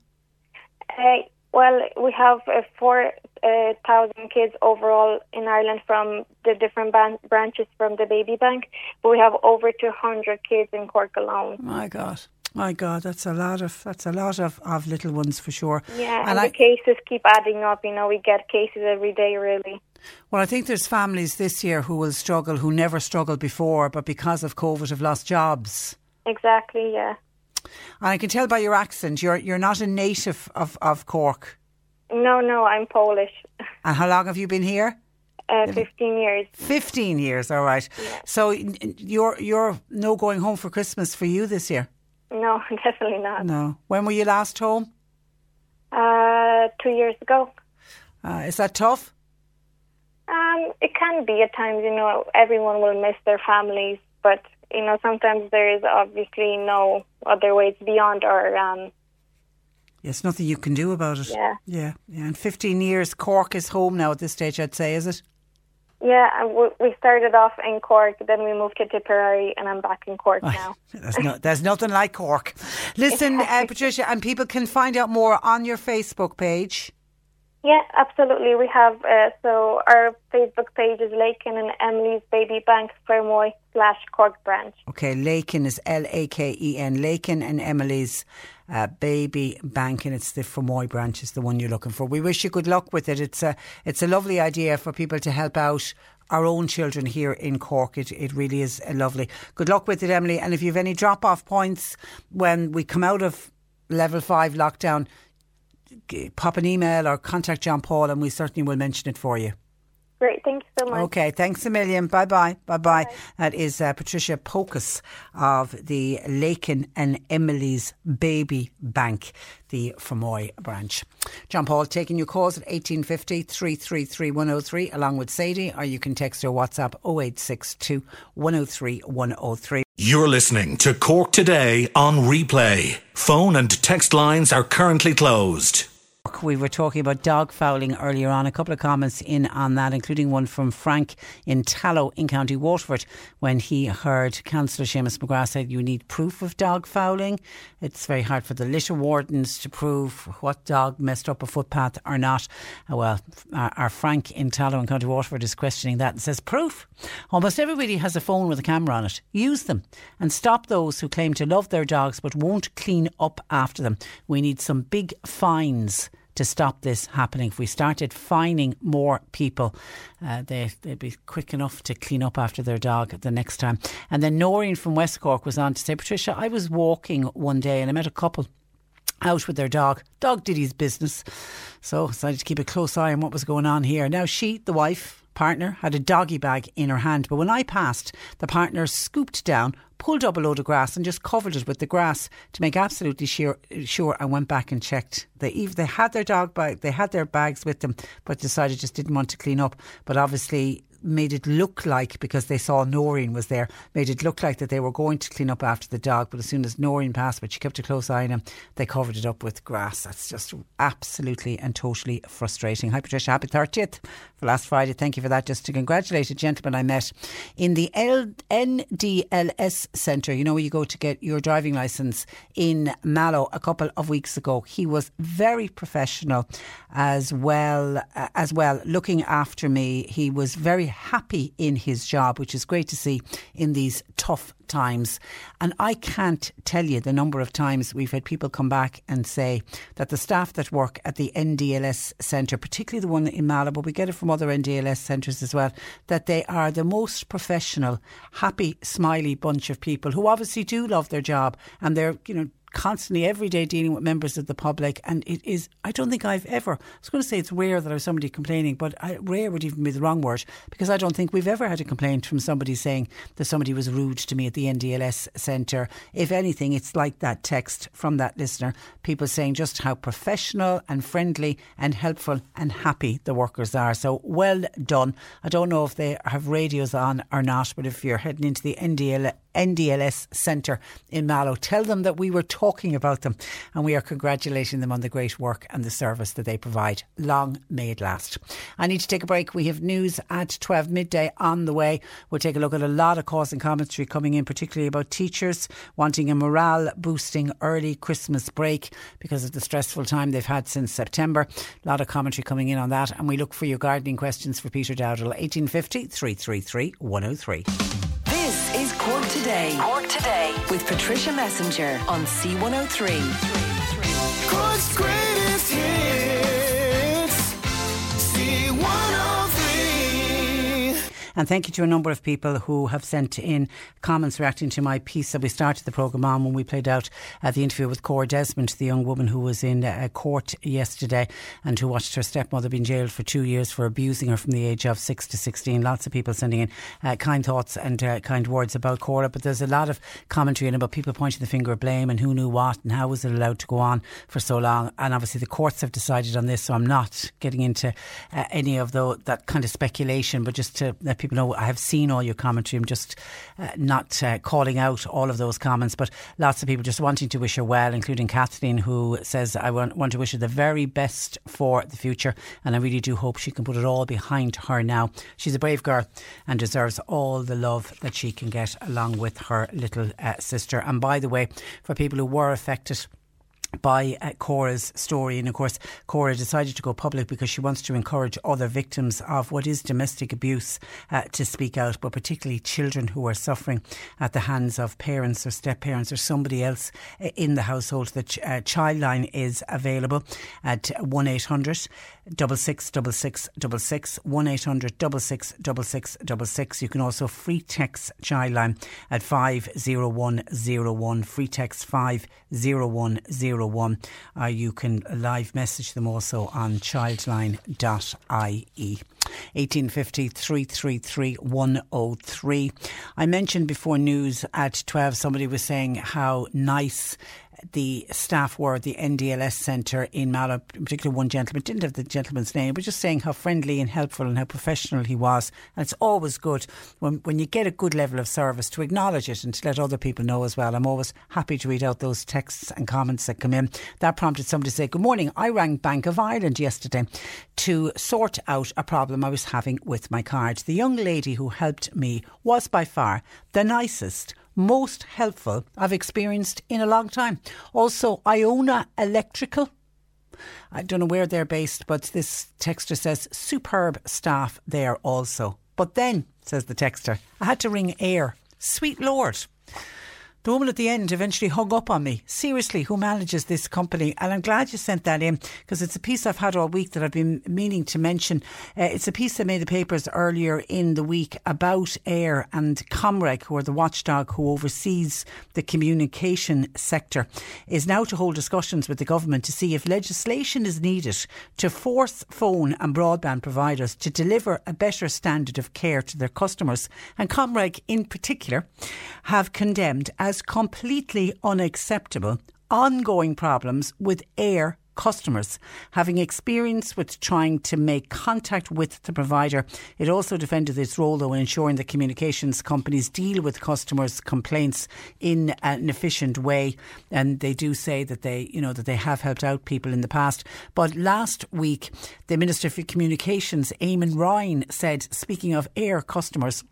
Uh, well, we have uh, four uh, kids overall in Ireland from the different ban- branches from the baby bank, but we have over two hundred kids in Cork alone.
My God. My God, that's a lot of that's a lot of, of little ones for sure.
Yeah, and,
and
the
I,
cases keep adding up. You know, we get cases every day, really.
well, I think there's families this year who will struggle who never struggled before, but because of COVID have lost jobs.
Exactly. Yeah.
And I can tell by your accent, you're you're not a native of, of Cork.
No, no, I'm Polish.
And how long have you been here?
Uh, Fifteen years.
Fifteen years, all right. So n- n- you're you're no going home for Christmas for you this year?
No, definitely not.
No. When were you last home?
Uh, two years ago.
Uh, is that tough?
Um, it can be at times. You know, everyone will miss their families, but you know, sometimes there is obviously no other ways beyond our. Um,
Yes, nothing you can do about it.
Yeah.
Yeah, yeah. And 15 years, Cork is home now at this stage, I'd say, is it?
yeah, we- we started off in Cork, then we moved to Tipperary, and I'm back in Cork now.
There's, no, there's nothing like Cork. Listen, uh, Patricia, and people can find out more on your Facebook page.
Yeah, absolutely. We have uh, so our Facebook page is Laken and Emily's Baby Bank Fermoy slash Cork branch.
Okay, Laken is L A K E N. Laken and Emily's uh, Baby Bank, and it's the Fermoy branch is the one you're looking for. We wish you good luck with it. It's a it's a lovely idea for people to help out our own children here in Cork. It it really is uh, lovely. Good luck with it, Emily. And if you have any drop off points when we come out of level five lockdown, pop an email or contact John Paul, and we certainly will mention it for you.
Great, thank you so much.
Okay, thanks a million. Bye bye. Bye bye. That is uh, Patricia Pocus of the Laken and Emily's Baby Bank, the Fermoy branch. John Paul taking your calls at 1850 333 103 along with Sadie, or you can text or WhatsApp 0862 103 103.
You're listening to Cork Today on replay. Phone and text lines are currently closed.
We were talking about dog fouling earlier on. A couple of comments in on that, including one from Frank in Tallow in County Waterford when he heard Councillor Seamus McGrath said you need proof of dog fouling. It's very hard for the litter wardens to prove what dog messed up a footpath or not. Uh, Well, our, our Frank in Tallow in County Waterford is questioning that and says proof. Almost everybody has a phone with a camera on it. Use them and stop those who claim to love their dogs but won't clean up after them. We need some big fines to stop this happening. If we started fining more people, uh, they, they'd be quick enough to clean up after their dog the next time. And then Noreen from West Cork was on to say, Patricia, I was walking one day and I met a couple out with their dog. Dog did his business. So decided to keep a close eye on what was going on here. Now she, the wife, partner, had a doggy bag in her hand. But when I passed, the partner scooped down, pulled up a load of grass and just covered it with the grass to make absolutely sure, sure I went back and checked. They, even they had their dog bag, they had their bags with them, but decided just didn't want to clean up. But obviously made it look like because they saw Noreen was there, made it look like that they were going to clean up after the dog. But as soon as Noreen passed, but she kept a close eye on him, they covered it up with grass. That's just absolutely and totally frustrating. Hi Patricia, happy 30th for last Friday. Thank you for that. Just to congratulate a gentleman I met in the L- NDLS Centre. You know where you go to get your driving licence in Mallow a couple of weeks ago. He was very professional as well uh, as well looking after me. He was very happy in his job, which is great to see in these tough times. And I can't tell you the number of times we've had people come back and say that the staff that work at the NDLS centre, particularly the one in Mallow, but we get it from other NDLS centres as well, that they are the most professional, happy, smiley bunch of people who obviously do love their job and they're, you know, constantly every day dealing with members of the public, and it is. I don't think I've ever. I was going to say it's rare that I have somebody complaining, but I, rare would even be the wrong word because I don't think we've ever had a complaint from somebody saying that somebody was rude to me at the NDLS centre. If anything, it's like that text from that listener. People saying just how professional and friendly and helpful and happy the workers are. So well done. I don't know if they have radios on or not, but if you're heading into the NDL, NDLS Centre in Mallow. Tell them that we were talking about them and we are congratulating them on the great work and the service that they provide. Long may it last. I need to take a break. We have news at 12 midday on the way. We'll take a look at a lot of calls and commentary coming in, particularly about teachers wanting a morale boosting early Christmas break because of the stressful time they've had since September. A lot of commentary coming in on that. And we look for your gardening questions for Peter Dowdall. 1850 333 103.
This Today. Cork Today with Patricia Messenger on C103.
Cork's greatest
And thank you to a number of people who have sent in comments reacting to my piece that we started the programme on when we played out uh, the interview with Cora Desmond, the young woman who was in uh, court yesterday and who watched her stepmother being jailed for two years for abusing her from the age of 6 to 16. Lots of people sending in uh, kind thoughts and uh, kind words about Cora, but there's a lot of commentary in about people pointing the finger of blame and who knew what and how was it allowed to go on for so long. And obviously the courts have decided on this, so I'm not getting into uh, any of the, that kind of speculation, but just to let people know I have seen all your commentary. I'm just uh, not uh, calling out all of those comments, but lots of people just wanting to wish her well, including Kathleen, who says, I want, want to wish her the very best for the future. And I really do hope she can put it all behind her now. She's a brave girl and deserves all the love that she can get along with her little uh, sister. And by the way, for people who were affected, by uh, Cora's story. And of course, Cora decided to go public because she wants to encourage other victims of what is domestic abuse uh, to speak out, but particularly children who are suffering at the hands of parents or step parents or somebody else uh, in the household. The ch- uh, Childline is available at 1 800 double six double six double six one eight hundred double six double six double six. You can also free text Childline at five zero one zero one. Free text five zero one zero. Uh, you can live message them also on childline.ie. 1850 333 103. I mentioned before news at 12, somebody was saying how nice the staff were at the NDLS centre in Mallow, particularly one gentleman, didn't have the gentleman's name, but just saying how friendly and helpful and how professional he was. And it's always good when, when you get a good level of service to acknowledge it and to let other people know as well. I'm always happy to read out those texts and comments that come in. That prompted somebody to say, Good morning. I rang Bank of Ireland yesterday to sort out a problem I was having with my card. The young lady who helped me was by far the nicest most helpful I've experienced in a long time. Also, Iona Electrical. I don't know where they're based, but this texter says superb staff there also. But then, says the texter, I had to ring Eir. Sweet Lord. The woman at the end eventually hung up on me. Seriously, who manages this company? And I'm glad you sent that in because it's a piece I've had all week that I've been meaning to mention. Uh, it's a piece that made the papers earlier in the week about Eir and Comreg, who are the watchdog who oversees the communication sector, is now to hold discussions with the government to see if legislation is needed to force phone and broadband providers to deliver a better standard of care to their customers. And Comreg, in particular, have condemned as completely unacceptable ongoing problems with Eir customers having experience with trying to make contact with the provider. It also defended its role, though, in ensuring that communications companies deal with customers' complaints in an efficient way. And they do say that they, you know, that they have helped out people in the past. But last week, the Minister for Communications, Eamon Ryan, said, speaking of Eir customers,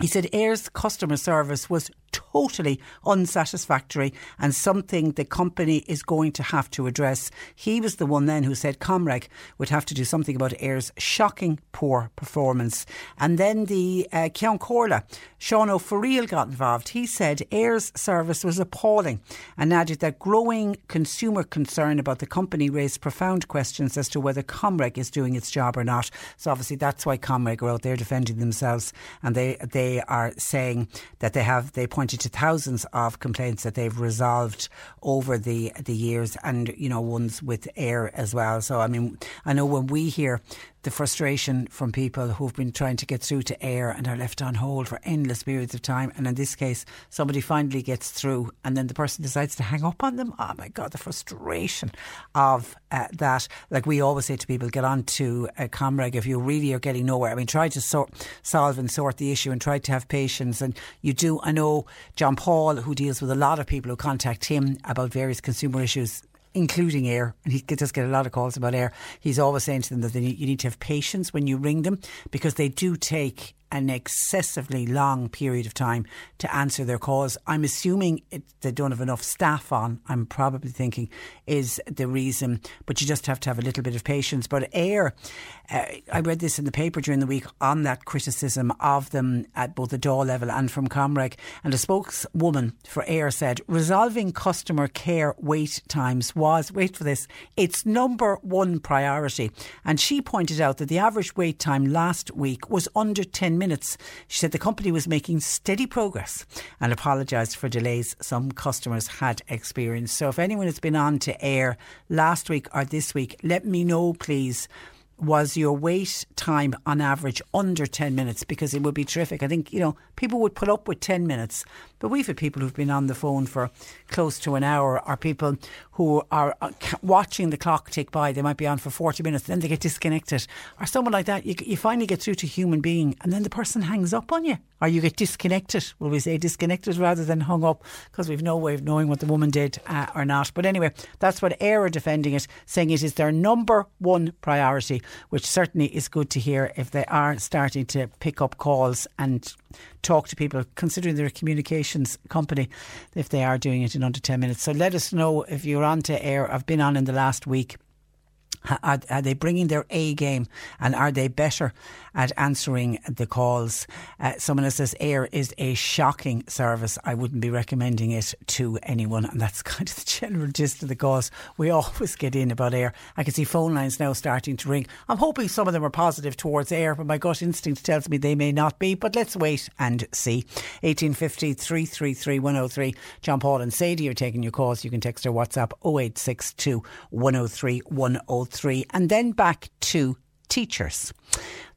he said Eir's customer service was totally unsatisfactory and something the company is going to have to address. He was the one then who said Comreg would have to do something about Eir's shocking poor performance. And then the uh, Ceann Comhairle, Sean Ó Fearghaíl got involved. He said Eir's service was appalling and added that growing consumer concern about the company raised profound questions as to whether Comreg is doing its job or not. So obviously that's why Comreg are out there defending themselves and they they are saying that they have they point pointed to thousands of complaints that they've resolved over the the years, and you know ones with Eir as well. So I mean, I know when we hear the frustration from people who've been trying to get through to Eir and are left on hold for endless periods of time. And in this case, somebody finally gets through and then the person decides to hang up on them. Oh my God, the frustration of uh, that. Like we always say to people, get on to uh, Comreg if you really are getting nowhere. I mean, try to sort, solve and sort the issue and try to have patience. And you do, I know John Paul, who deals with a lot of people who contact him about various consumer issues, including Eir, and he does get a lot of calls about Eir. He's always saying to them that need, you need to have patience when you ring them because they do take an excessively long period of time to answer their calls. I'm assuming it, they don't have enough staff on. I'm probably thinking is the reason, but you just have to have a little bit of patience. But Eir, uh, I read this in the paper during the week on that criticism of them at both the Dáil level and from Comreg, and a spokeswoman for Eir said resolving customer care wait times was wait for this its number one priority, and she pointed out that the average wait time last week was under minutes. She said the company was making steady progress and apologised for delays some customers had experienced. So if anyone has been on to Eir last week or this week, let me know, please was your wait time on average under 10 minutes because it would be terrific. I think, you know, people would put up with 10 minutes, but we've had people who've been on the phone for close to an hour or people who are uh, watching the clock tick by. They might be on for 40 minutes, then they get disconnected. Or someone like that, you, you finally get through to human being and then the person hangs up on you or you get disconnected. Will we say disconnected rather than hung up because we've no way of knowing what the woman did uh, or not. But anyway, that's what Eir are defending it, saying it is their number one priority, which certainly is good to hear if they are starting to pick up calls and talk to people, considering they're a communications company, if they are doing it in under 10 minutes. So let us know if you're on to Eir. I've been on in the last week. Are, are, they bringing their A game and are they better at answering the calls? Uh, someone else says Eir is a shocking service. I wouldn't be recommending it to anyone. And that's kind of the general gist of the calls we always get in about Eir. I can see phone lines now starting to ring. I'm hoping some of them are positive towards Eir, but my gut instinct tells me they may not be. But let's wait and see. 1850 333 103. John Paul and Sadie are taking your calls. You can text or WhatsApp 0862 103 103 three, and then back to teachers.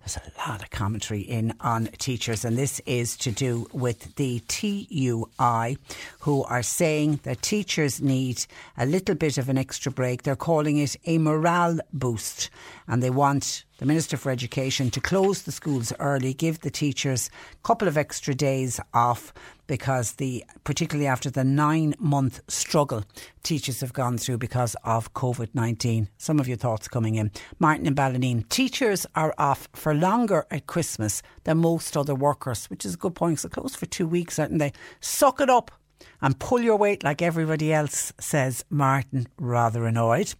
There's a lot of commentary in on teachers, and this is to do with the TUI, who are saying that teachers need a little bit of an extra break. They're calling it a morale boost, and they want the Minister for Education to close the schools early, give the teachers a couple of extra days off because the particularly after the nine month struggle teachers have gone through because of COVID nineteen. Some of your thoughts coming in. Martin and Ballineen. Teachers are off for longer at Christmas than most other workers, which is a good point. So close for two weeks, aren't they? Suck it up and pull your weight like everybody else, says Martin, rather annoyed.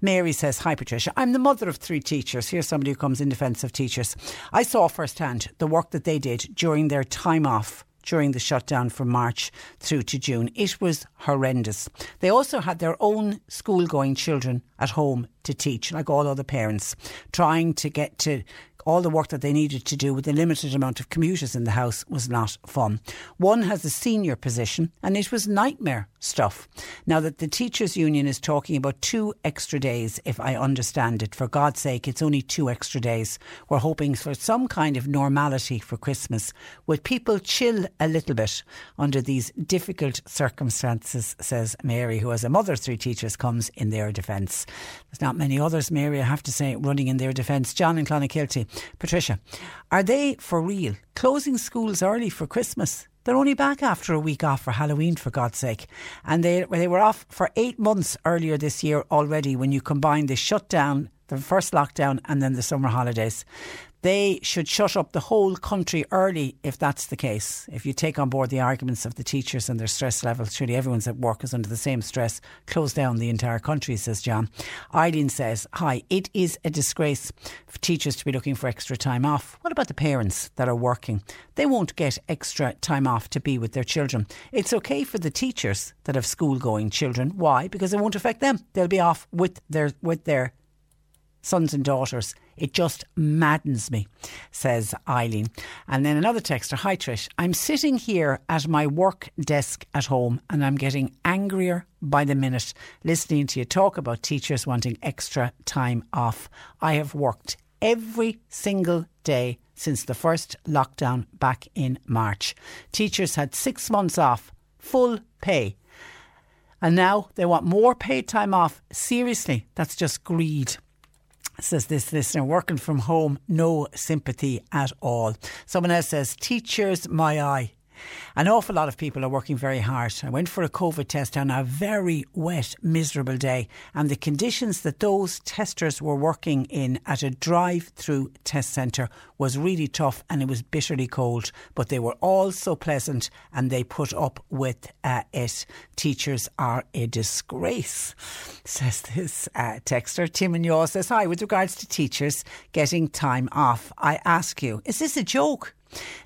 Mary says, Hi Patricia, I'm the mother of three teachers. Here's somebody who comes in defence of teachers. I saw firsthand the work that they did during their time off during the shutdown from March through to June. It was horrendous. They also had their own school going children at home to teach, like all other parents, trying to get to all the work that they needed to do with the limited amount of commuters in the house was not fun. One has a senior position and it was nightmare stuff. Now that the teachers union is talking about two extra days, if I understand it, for God's sake, it's only two extra days. We're hoping for some kind of normality for Christmas. Would people chill a little bit under these difficult circumstances, says Mary, who as a mother of three teachers comes in their defence. There's not many others, Mary, I have to say, running in their defence. John and Clonakilty. Patricia, are they for real closing schools early for Christmas? They're only back after a week off for Halloween, for God's sake. And they, they were off for eight months earlier this year already when you combine the shutdown, the first lockdown, and then the summer holidays they should shut up the whole country early if that's the case. If you take on board the arguments of the teachers and their stress levels, surely everyone's at work is under the same stress. Close down the entire country, says John. Eileen says, Hi, it is a disgrace for teachers to be looking for extra time off. What about the parents that are working? They won't get extra time off to be with their children. It's okay for the teachers that have school going children. Why? Because it won't affect them. They'll be off with their with their sons and daughters. It just maddens me, says Eileen. And then another texter Hi Trish, I'm sitting here at my work desk at home and I'm getting angrier by the minute listening to you talk about teachers wanting extra time off. I have worked every single day since the first lockdown back in March. Teachers had six months off, full pay. And now they want more paid time off. Seriously, that's just greed says this listener, working from home, no sympathy at all. Someone else says, teachers, my eye. An awful lot of people are working very hard. I went for a COVID test on a very wet, miserable day, and the conditions that those testers were working in at a drive through test centre was really tough and it was bitterly cold. But they were all so pleasant and they put up with uh, it. Teachers are a disgrace, says this uh, texter. Tim and Youghal says, Hi, with regards to teachers getting time off, I ask you, is this a joke?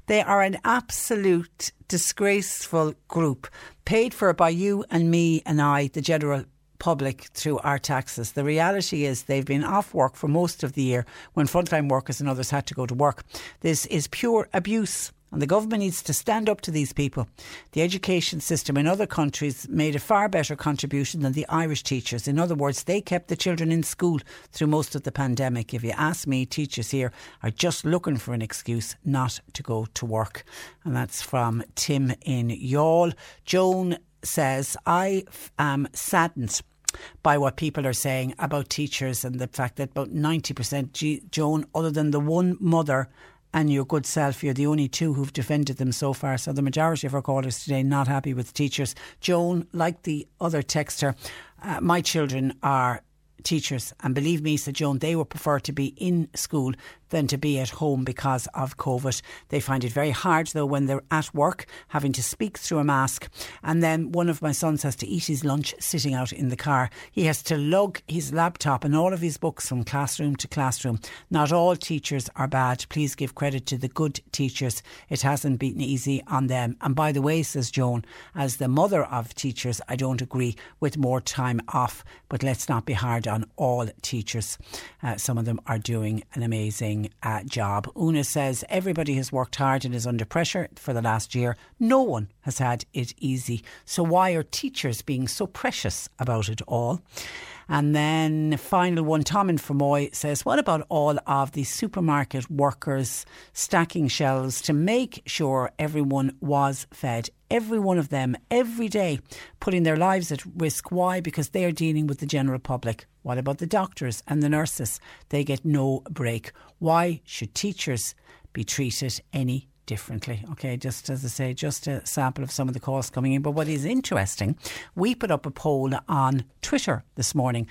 They are an absolute disgraceful group, paid for by you and me and I, the general public through our taxes. The reality is they've been off work for most of the year when frontline workers and others had to go to work. This is pure abuse. And the government needs to stand up to these people. The education system in other countries made a far better contribution than the Irish teachers. In other words, they kept the children in school through most of the pandemic. If you ask me, teachers here are just looking for an excuse not to go to work. And that's from Tim in Youghal. Joan says, I am saddened by what people are saying about teachers and the fact that about 90%, G- Joan, other than the one mother and your good self, you're the only two who've defended them so far. So the majority of our callers today not happy with teachers. Joan, like the other texter, uh, my children are teachers and believe me said Joan they would prefer to be in school than to be at home because of COVID. They find it very hard though when they're at work having to speak through a mask. And then one of my sons has to eat his lunch sitting out in the car. He has to lug his laptop and all of his books from classroom to classroom. Not all teachers are bad. Please give credit to the good teachers. It hasn't been easy on them. And by the way, says Joan, as the mother of teachers, I don't agree with more time off, but let's not be hard on all teachers. Uh, some of them are doing an amazing uh, job. Una says everybody has worked hard and is under pressure for the last year. No one has had it easy. So why are teachers being so precious about it all? And then final one, Tom in Fermoy says, What about all of the supermarket workers stacking shelves to make sure everyone was fed? Every one of them, every day, putting their lives at risk. Why? Because they are dealing with the general public. What about the doctors and the nurses? They get no break. Why should teachers be treated any differently. Okay, just as I say, just a sample of some of the calls coming in. But what is interesting, we put up a poll on Twitter this morning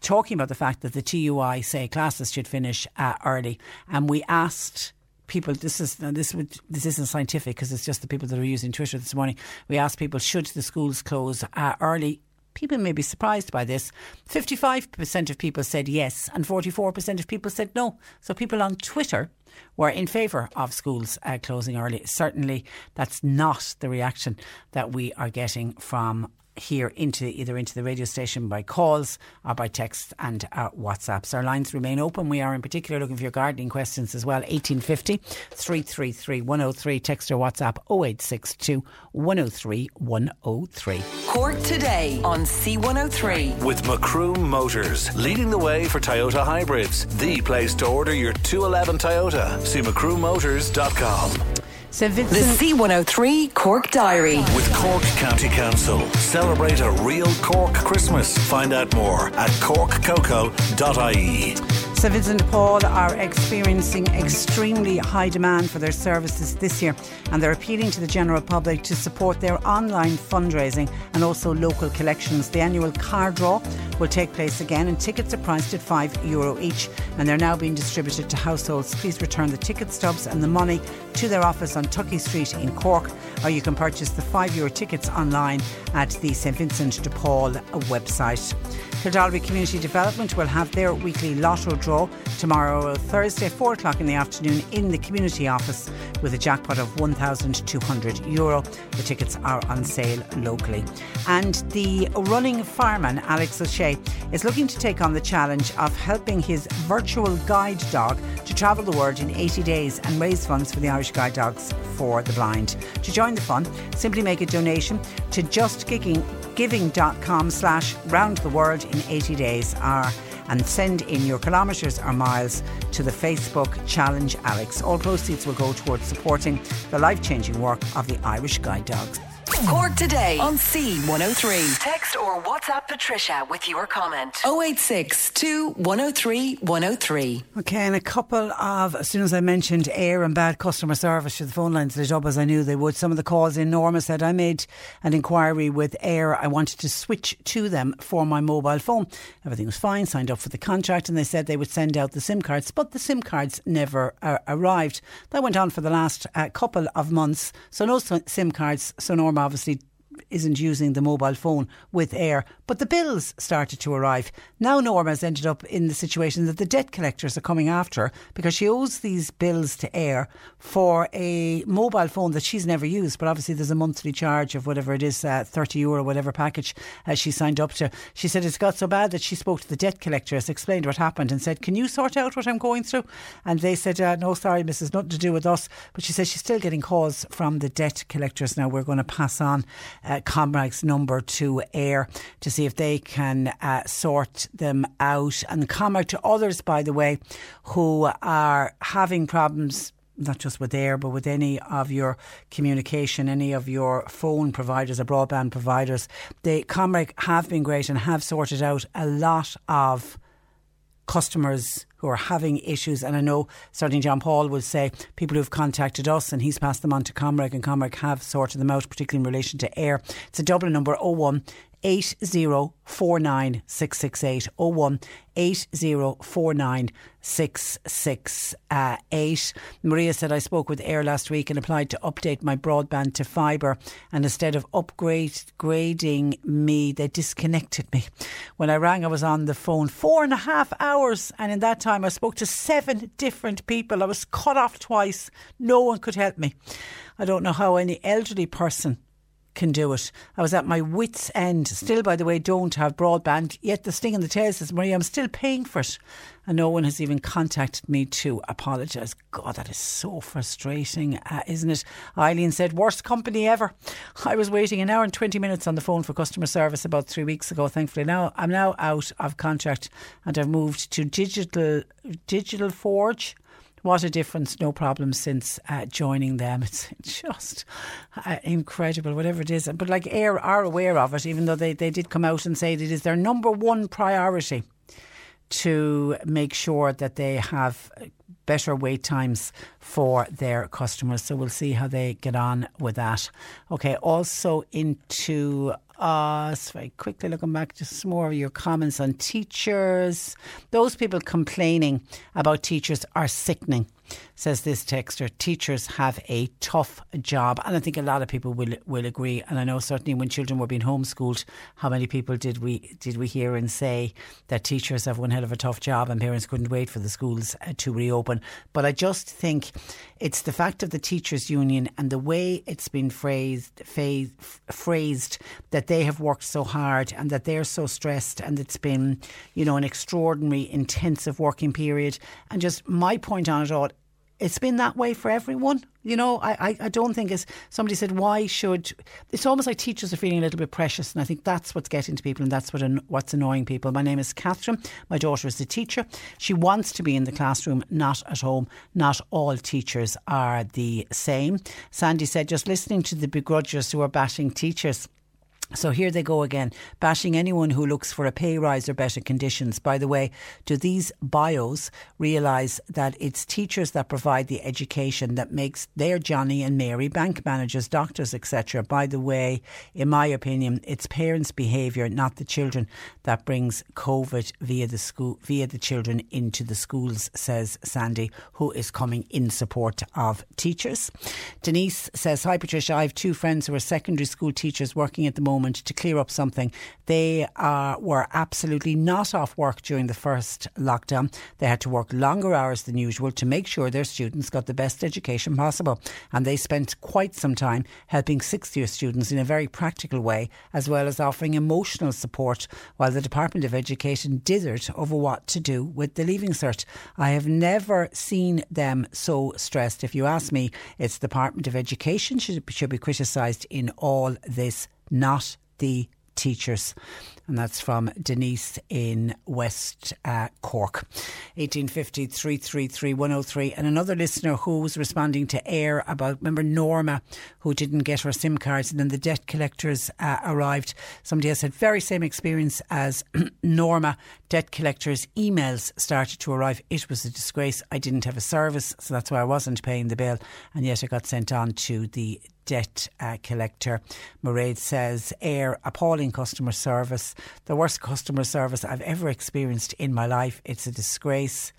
talking about the fact that the TUI say classes should finish uh, early, and we asked people. This is this would, this isn't scientific because it's just the people that are using Twitter this morning. We asked people should the schools close uh, early. People may be surprised by this. 55% of people said yes, and 44% of people said no. So, people on Twitter were in favour of schools uh, closing early. Certainly, that's not the reaction that we are getting from here into either into the radio station by calls or by text and uh, WhatsApps. Our lines remain open. We are in particular looking for your gardening questions as well. 1850 333 103. Text or WhatsApp 0862 103 103.
Cork today on C103.
With Macroom Motors, leading the way for Toyota hybrids. The place to order your 211 Toyota. See macroommotors.com.
St
The C103 Cork Diary.
With Cork County Council. Celebrate a real Cork Christmas. Find out more at corkcoco.ie.
St Vincent de Paul are experiencing extremely high demand for their services this year, and they're appealing to the general public to support their online fundraising and also local collections. The annual car draw will take place again, and tickets are priced at €5 Euro each, and they're now being distributed to households. Please return the ticket stubs and the money to their office on Tuckey Street in Cork, or you can purchase the €5 Euro tickets online at the St Vincent de Paul website. Kildalby Community Development will have their weekly lotto draw tomorrow, Thursday, 4 o'clock in the afternoon, in the community office with a jackpot of €1,200. Euro. The tickets are on sale locally. And the running fireman, Alex O'Shea, O'Shea is looking to take on the challenge of helping his virtual guide dog to travel the world in 80 days and raise funds for the Irish Guide Dogs for the Blind. To join the fun, simply make a donation to justgiving.com slash round the world in 80 days are and send in your kilometres or miles to the Facebook Challenge Alex. All proceeds will go towards supporting the life changing work of the Irish Guide Dogs.
Cork today on C103. Text or WhatsApp Patricia with your comment. 086 103 103.
Okay, and a couple of, as soon as I mentioned Eir and bad customer service, to the phone lines lit up as I knew they would. Some of the calls in Norma said, I made an inquiry with Eir. I wanted to switch to them for my mobile phone. Everything was fine, signed up for the contract, and they said they would send out the SIM cards, but the SIM cards never uh, arrived. That went on for the last uh, couple of months. So, no SIM cards. So, Norma obviously isn't using the mobile phone with Eir. But the bills started to arrive. Now Norma's ended up in the situation that the debt collectors are coming after her because she owes these bills to Eir for a mobile phone that she's never used. But obviously there's a monthly charge of whatever it is, uh, 30 euro, whatever package uh, she signed up to. She said it's got so bad that she spoke to the debt collectors, explained what happened and said, can you sort out what I'm going through? And they said, uh, no, sorry, Mrs. Nothing to do with us. But she says she's still getting calls from the debt collectors now. We're going to pass on uh, number to Eir to see if they can uh, sort them out. And ComReg to others, by the way, who are having problems not just with Eir, but with any of your communication, any of your phone providers or broadband providers. The ComReg have been great and have sorted out a lot of customers who are having issues. And I know certainly John Paul will say people who've contacted us and he's passed them on to ComReg and ComReg have sorted them out, particularly in relation to Eir. It's a Dublin number 01 8049668 01 8049668. Maria said I spoke with Eir last week and applied to update my broadband to fibre and instead of upgrading me they disconnected me. When I rang I was on the phone four and a half hours and in that time I spoke to seven different people. I was cut off twice. No one could help me. I don't know how any elderly person can do it. I was at my wits' end. Still, by the way, don't have broadband. Yet the sting in the tail says, Maria, I'm still paying for it. And no one has even contacted me to apologise. God, that is so frustrating, uh, isn't it? Eileen said, worst company ever. I was waiting an hour and 20 minutes on the phone for customer service about three weeks ago. Thankfully, now I'm now out of contract and I've moved to Digital Digital Forge what a difference, no problem since uh, joining them. It's just uh, incredible, whatever it is. But like Eir are aware of it, even though they, they did come out and say it is their number one priority to make sure that they have better wait times for their customers. So we'll see how they get on with that. Okay, also into us very quickly looking back just some more of your comments on teachers. Those people complaining about teachers are sickening says this texter, teachers have a tough job. And I think a lot of people will will agree. And I know certainly when children were being homeschooled, how many people did we did we hear and say that teachers have one hell of a tough job and parents couldn't wait for the schools uh, to reopen. But I just think it's the fact of the teachers union and the way it's been phrased phrased that they have worked so hard and that they're so stressed and it's been, you know, an extraordinary intensive working period. And just my point on it all it's been that way for everyone. You know, I, I, I don't think as somebody said, why should it's almost like teachers are feeling a little bit precious, and I think that's what's getting to people, and that's what what's annoying people. My name is Catherine. My daughter is a teacher. She wants to be in the classroom, not at home. Not all teachers are the same. Sandy said, just listening to the begrudgers who are bashing teachers. So here they go again, bashing anyone who looks for a pay rise or better conditions. By the way, do these bios realise that it's teachers that provide the education that makes their Johnny and Mary bank managers, doctors, etc. By the way, in my opinion, it's parents' behaviour, not the children, that brings COVID via the school via the children into the schools, says Sandy, who is coming in support of teachers. Denise says, Hi Patricia, I have two friends who are secondary school teachers working at the moment moment to clear up something. They uh, were absolutely not off work during the first lockdown. They had to work longer hours than usual to make sure their students got the best education possible. And they spent quite some time helping sixth year students in a very practical way, as well as offering emotional support while the Department of Education dithered over what to do with the Leaving Cert. I have never seen them so stressed. If you ask me, it's the Department of Education should, should be criticised in all this, not the teachers. And that's from Denise in West uh, Cork. 1850 333 103. And another listener who was responding to Eir about, remember Norma, who didn't get her SIM cards and then the debt collectors uh, arrived. Somebody else had very same experience as Norma. Debt collectors' emails started to arrive. It was a disgrace. I didn't have a service, so that's why I wasn't paying the bill. And yet I got sent on to the debt uh, collector. Mairead says, Eir, appalling customer service, the worst customer service I've ever experienced in my life. It's a disgrace.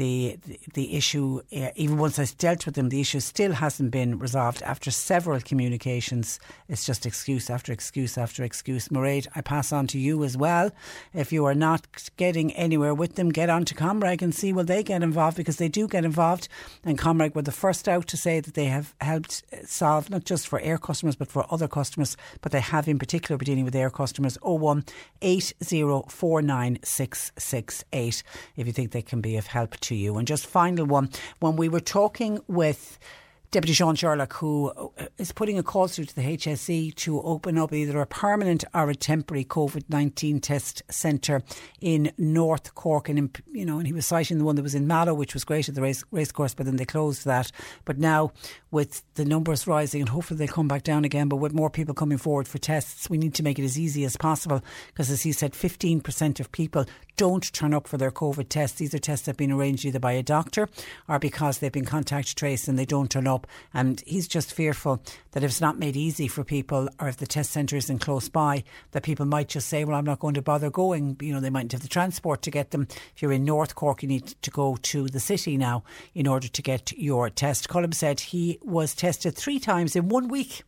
The, the, issue, uh, even once I dealt with them, the issue still hasn't been resolved after several communications. It's just excuse after excuse after excuse. Mairead, I pass on to you as well. If you are not getting anywhere with them, get on to Comreg and see will they get involved because they do get involved. And Comreg were the first out to say that they have helped solve not just for Eir customers but for other customers, but they have in particular been dealing with Eir customers. 01 8049668 if you think they can be of help to you. And just final one, when we were talking with Deputy Sean Sherlock, who uh, is putting a call through to the HSE to open up either a permanent or a temporary COVID 19 test centre in North Cork. And, you know, and he was citing the one that was in Mallow, which was great at the race, race course, but then they closed that. But now, with the numbers rising, and hopefully they'll come back down again, but with more people coming forward for tests, we need to make it as easy as possible. Because, as he said, 15% of people don't turn up for their COVID tests. These are tests that have been arranged either by a doctor or because they've been contact traced and they don't turn up. And he's just fearful that if it's not made easy for people or if the test centre isn't close by, that people might just say, well, I'm not going to bother going. You know, they mightn't have the transport to get them. If you're in North Cork, you need to go to the city now in order to get your test. Colm said he was tested three times in one week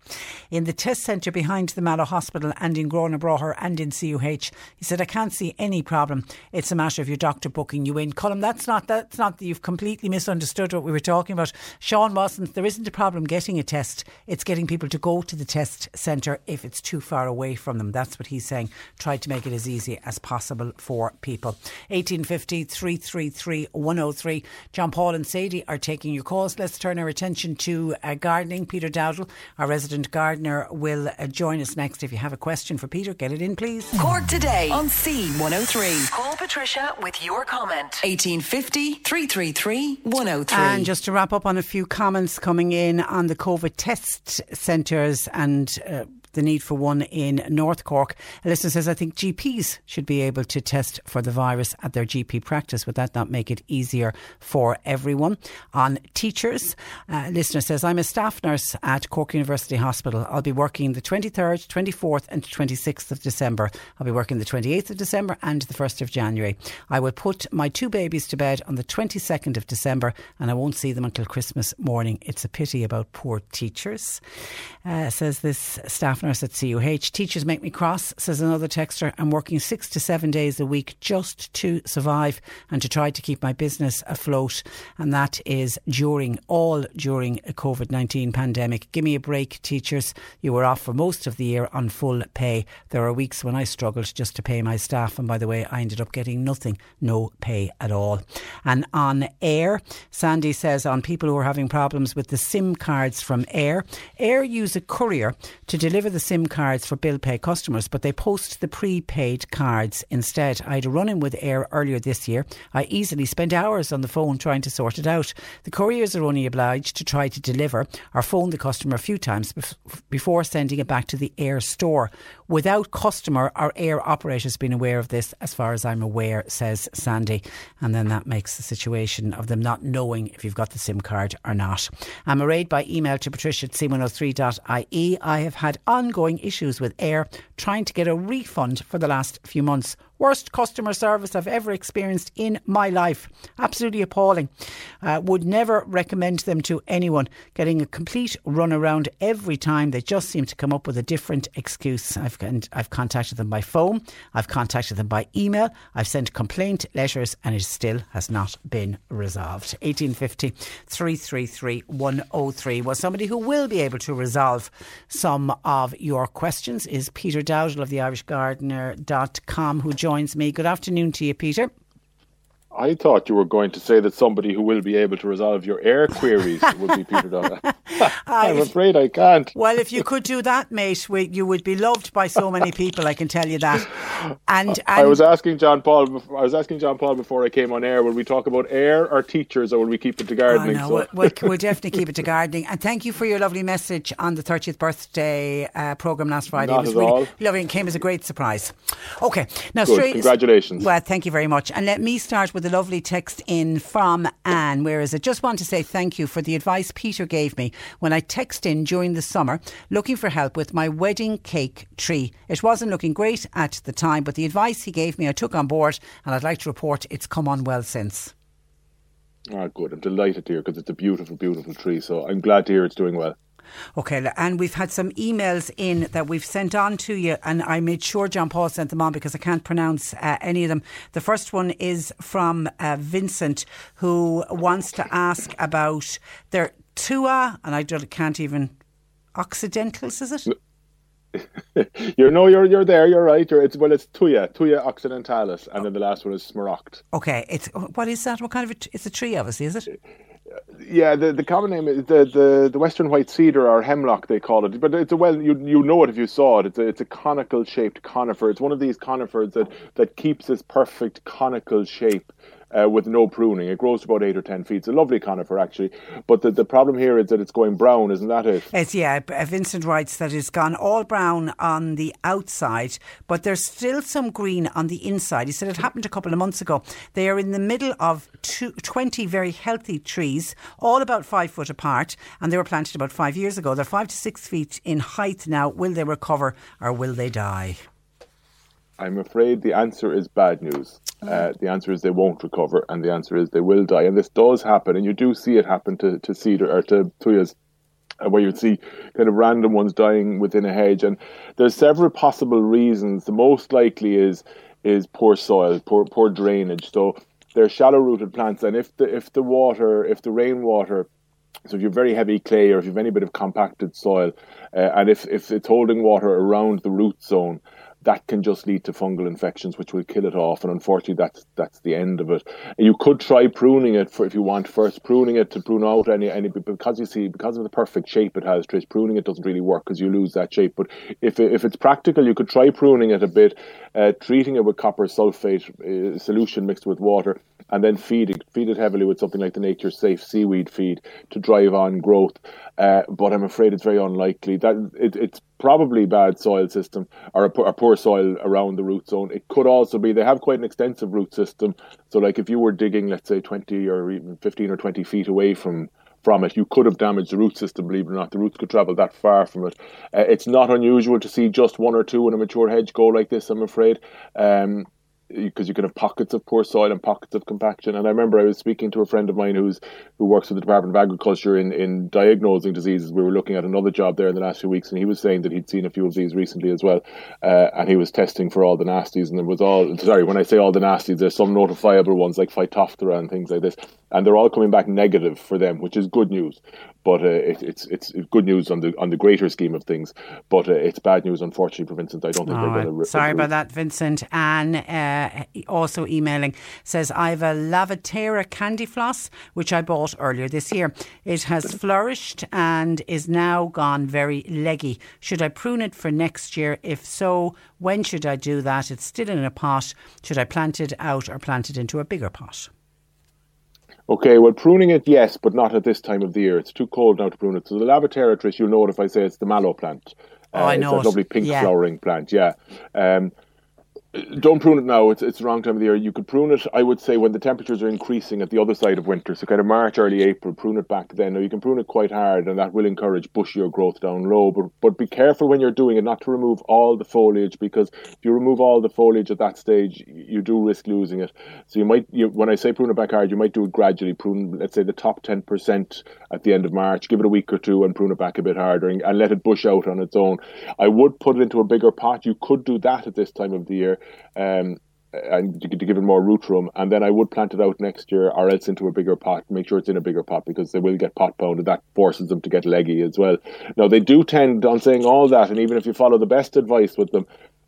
in the test centre behind the Mallow Hospital and in Gurranabraher and in CUH. He said, I can't see any problem it's a matter of your doctor booking you in. Colm, that's not that's not you've completely misunderstood what we were talking about. Sean wasn't. There isn't a problem getting a test. It's getting people to go to the test centre if it's too far away from them. That's what he's saying. Try to make it as easy as possible for people. 1850 333 103. John Paul and Sadie are taking your calls. Let's turn our attention to uh, gardening. Peter Dowdall, our resident gardener, will uh, join us next. If you have a question for Peter, get it in, please.
Cork today on C103. Call Patricia with your comment. 1850 333 103.
And just to wrap up on a few comments coming in on the COVID test centres and. Uh, the need for one in North Cork. A listener says, I think GPs should be able to test for the virus at their GP practice. Would that not make it easier for everyone? On teachers, a listener says, I'm a staff nurse at Cork University Hospital. I'll be working the 23rd, 24th, and 26th of December. I'll be working the 28th of December and the 1st of January. I will put my two babies to bed on the 22nd of December and I won't see them until Christmas morning. It's a pity about poor teachers, uh, says this staff nurse at CUH. Teachers make me cross, says another texter. I'm working six to seven days a week just to survive and to try to keep my business afloat. And that is during, all during a COVID 19 pandemic. Give me a break, teachers. You were off for most of the year on full pay. There are weeks when I struggled just to pay my staff. And by the way, I ended up getting nothing, no pay at all. And on Eir, Sandy says on people who are having problems with the SIM cards from Eir, Eir use a courier to deliver the SIM cards for bill pay customers, but they post the prepaid cards instead. I had a run in with Eir earlier this year. I easily spent hours on the phone trying to sort it out. The couriers are only obliged to try to deliver or phone the customer a few times bef- before sending it back to the Eir store. Without customer or Eir operators being aware of this, as far as I'm aware, says Sandy. And then that makes the situation of them not knowing if you've got the SIM card or not. Mairead by email to patricia at c103.ie. I have had ongoing issues with Eir trying to get a refund for the last few months. Worst customer service I've ever experienced in my life. Absolutely appalling. Uh, would never recommend them to anyone. Getting a complete run around every time. They just seem to come up with a different excuse. I've, I've contacted them by phone. I've contacted them by email. I've sent complaint letters and it still has not been resolved. 1850 333 103. Well, somebody who will be able to resolve some of your questions is Peter Dowdall of the IrishGardener.com who joins me. Good afternoon to you, Peter.
I thought you were going to say that somebody who will be able to resolve your Eir queries would be Peter Dowdall. I'm afraid I can't.
Well, if you could do that, mate, we, you would be loved by so many people. I can tell you that. And, and
I was asking John Paul. I was asking John Paul before I came on air. Will we talk about Eir or teachers, or will we keep it to gardening?
Oh, no, so. we'll, we'll, definitely keep it to gardening. And thank you for your lovely message on the 30th birthday uh, program last Friday.
Not
it was
at
really
all.
lovely and came as a great surprise. Okay, now
Good.
straight.
Congratulations.
Well, thank you very much. And let me start with a lovely text in from Anne. Where is it? Just want to say thank you for the advice Peter gave me when I texted in during the summer looking for help with my wedding cake tree. It wasn't looking great at the time, but the advice he gave me I took on board, and I'd like to report it's come on well since.
Ah, good. I'm delighted to hear because it's a beautiful, beautiful tree. So I'm glad to hear it's doing well.
Okay, and we've had some emails in that we've sent on to you, and I made sure John Paul sent them on because I can't pronounce uh, any of them. The first one is from uh, Vincent, who wants to ask about their Tua, and I don't- can't even. Occidentals, is it?
you know, you're you're there. You're right. You're, it's well, it's Thuja, Thuja occidentalis, and then the last one is Smaragd.
Okay, it's what is that? What kind of a, it's a tree, obviously, is it?
Yeah, the, the common name is the, the, the western white cedar or hemlock they call it, but it's a well you you know it if you saw it. It's a, it's a conical shaped conifer. It's one of these conifers that that keeps this perfect conical shape. Uh, with no pruning, it grows to about eight or ten feet. It's a lovely conifer, actually. But the, the problem here is that it's going brown, isn't that it?
It's yeah. uh, Vincent writes that it's gone all brown on the outside, but there's still some green on the inside. He said it happened a couple of months ago. They are in the middle of two, 20 very healthy trees, all about five foot apart, and they were planted about five years ago. They're five to six feet in height now. Will they recover or will they die?
I'm afraid the answer is bad news. Uh, the answer is they won't recover, and the answer is they will die. And this does happen, and you do see it happen to, to cedar or to thujas, uh, where you'd see kind of random ones dying within a hedge. And there's several possible reasons. The most likely is is poor soil, poor poor drainage. So they're shallow rooted plants, and if the if the water, if the rainwater so if you've very heavy clay or if you've any bit of compacted soil, uh, and if, if it's holding water around the root zone, that can just lead to fungal infections, which will kill it off. And unfortunately, that's that's the end of it. You could try pruning it for if you want first pruning it to prune out any any because you see because of the perfect shape it has. Trish, pruning it doesn't really work because you lose that shape. But if if it's practical, you could try pruning it a bit, uh, treating it with copper sulfate uh, solution mixed with water, and then feed it feed it heavily with something like the Nature Safe seaweed feed to drive on growth. Uh, but I'm afraid it's very unlikely that it, it's probably bad soil system or a, poor- a poor soil around the root zone. It could also be they have quite an extensive root system. So like if you were digging, let's say 20 or even 15 or 20 feet away from from it, you could have damaged the root system. Believe it or not, the roots could travel that far from it. Uh, it's not unusual to see just one or two in a mature hedge go like this. I'm afraid. Um, because you can have pockets of poor soil and pockets of compaction. And I remember I was speaking to a friend of mine who's who works with the Department of Agriculture in, in diagnosing diseases. We were looking at another job there in the last few weeks, and he was saying that he'd seen a few of these recently as well. Uh, and he was testing for all the nasties, and there was all sorry when I say all the nasties, there's some notifiable ones like Phytophthora and things like this, and they're all coming back negative for them, which is good news. But uh, it, it's it's good news on the on the greater scheme of things. But uh, it's bad news, unfortunately, for Vincent. I don't think
All
they're
right.
going to.
Sorry about that, Vincent. Anne, uh, also emailing, says, I have a Lavatera candy floss, which I bought earlier this year. It has flourished and is now gone very leggy. Should I prune it for next year? If so, when should I do that? It's still in a pot. Should I plant it out or plant it into a bigger pot?
Okay, well, pruning it, yes, but not at this time of the year. It's too cold now to prune it. So the Lavatera, Trish, you'll know it if I say it's the mallow plant.
Oh, I
Uh,
know
It's
it.
lovely pink
Yeah.
flowering plant, yeah. Um, Don't prune it now. It's it's the wrong time of the year. You could prune it, I would say, when the temperatures are increasing at the other side of winter. So kind of March, early April, prune it back then. Now you can prune it quite hard, and that will encourage bushier growth down low. But but be careful when you're doing it, not to remove all the foliage, because if you remove all the foliage at that stage, you do risk losing it. So you might, you, when I say prune it back hard, you might do it gradually. Prune, let's say, the top ten percent at the end of March. Give it a week or two and prune it back a bit harder, and, and let it bush out on its own. I would put it into a bigger pot. You could do that at this time of the year um, and to, to give it more root room. And then I would plant it out next year, or else into a bigger pot. Make sure it's in a bigger pot because they will get pot pounded. That forces them to get leggy as well. Now they do tend on saying all that, and even if you follow the best advice with them.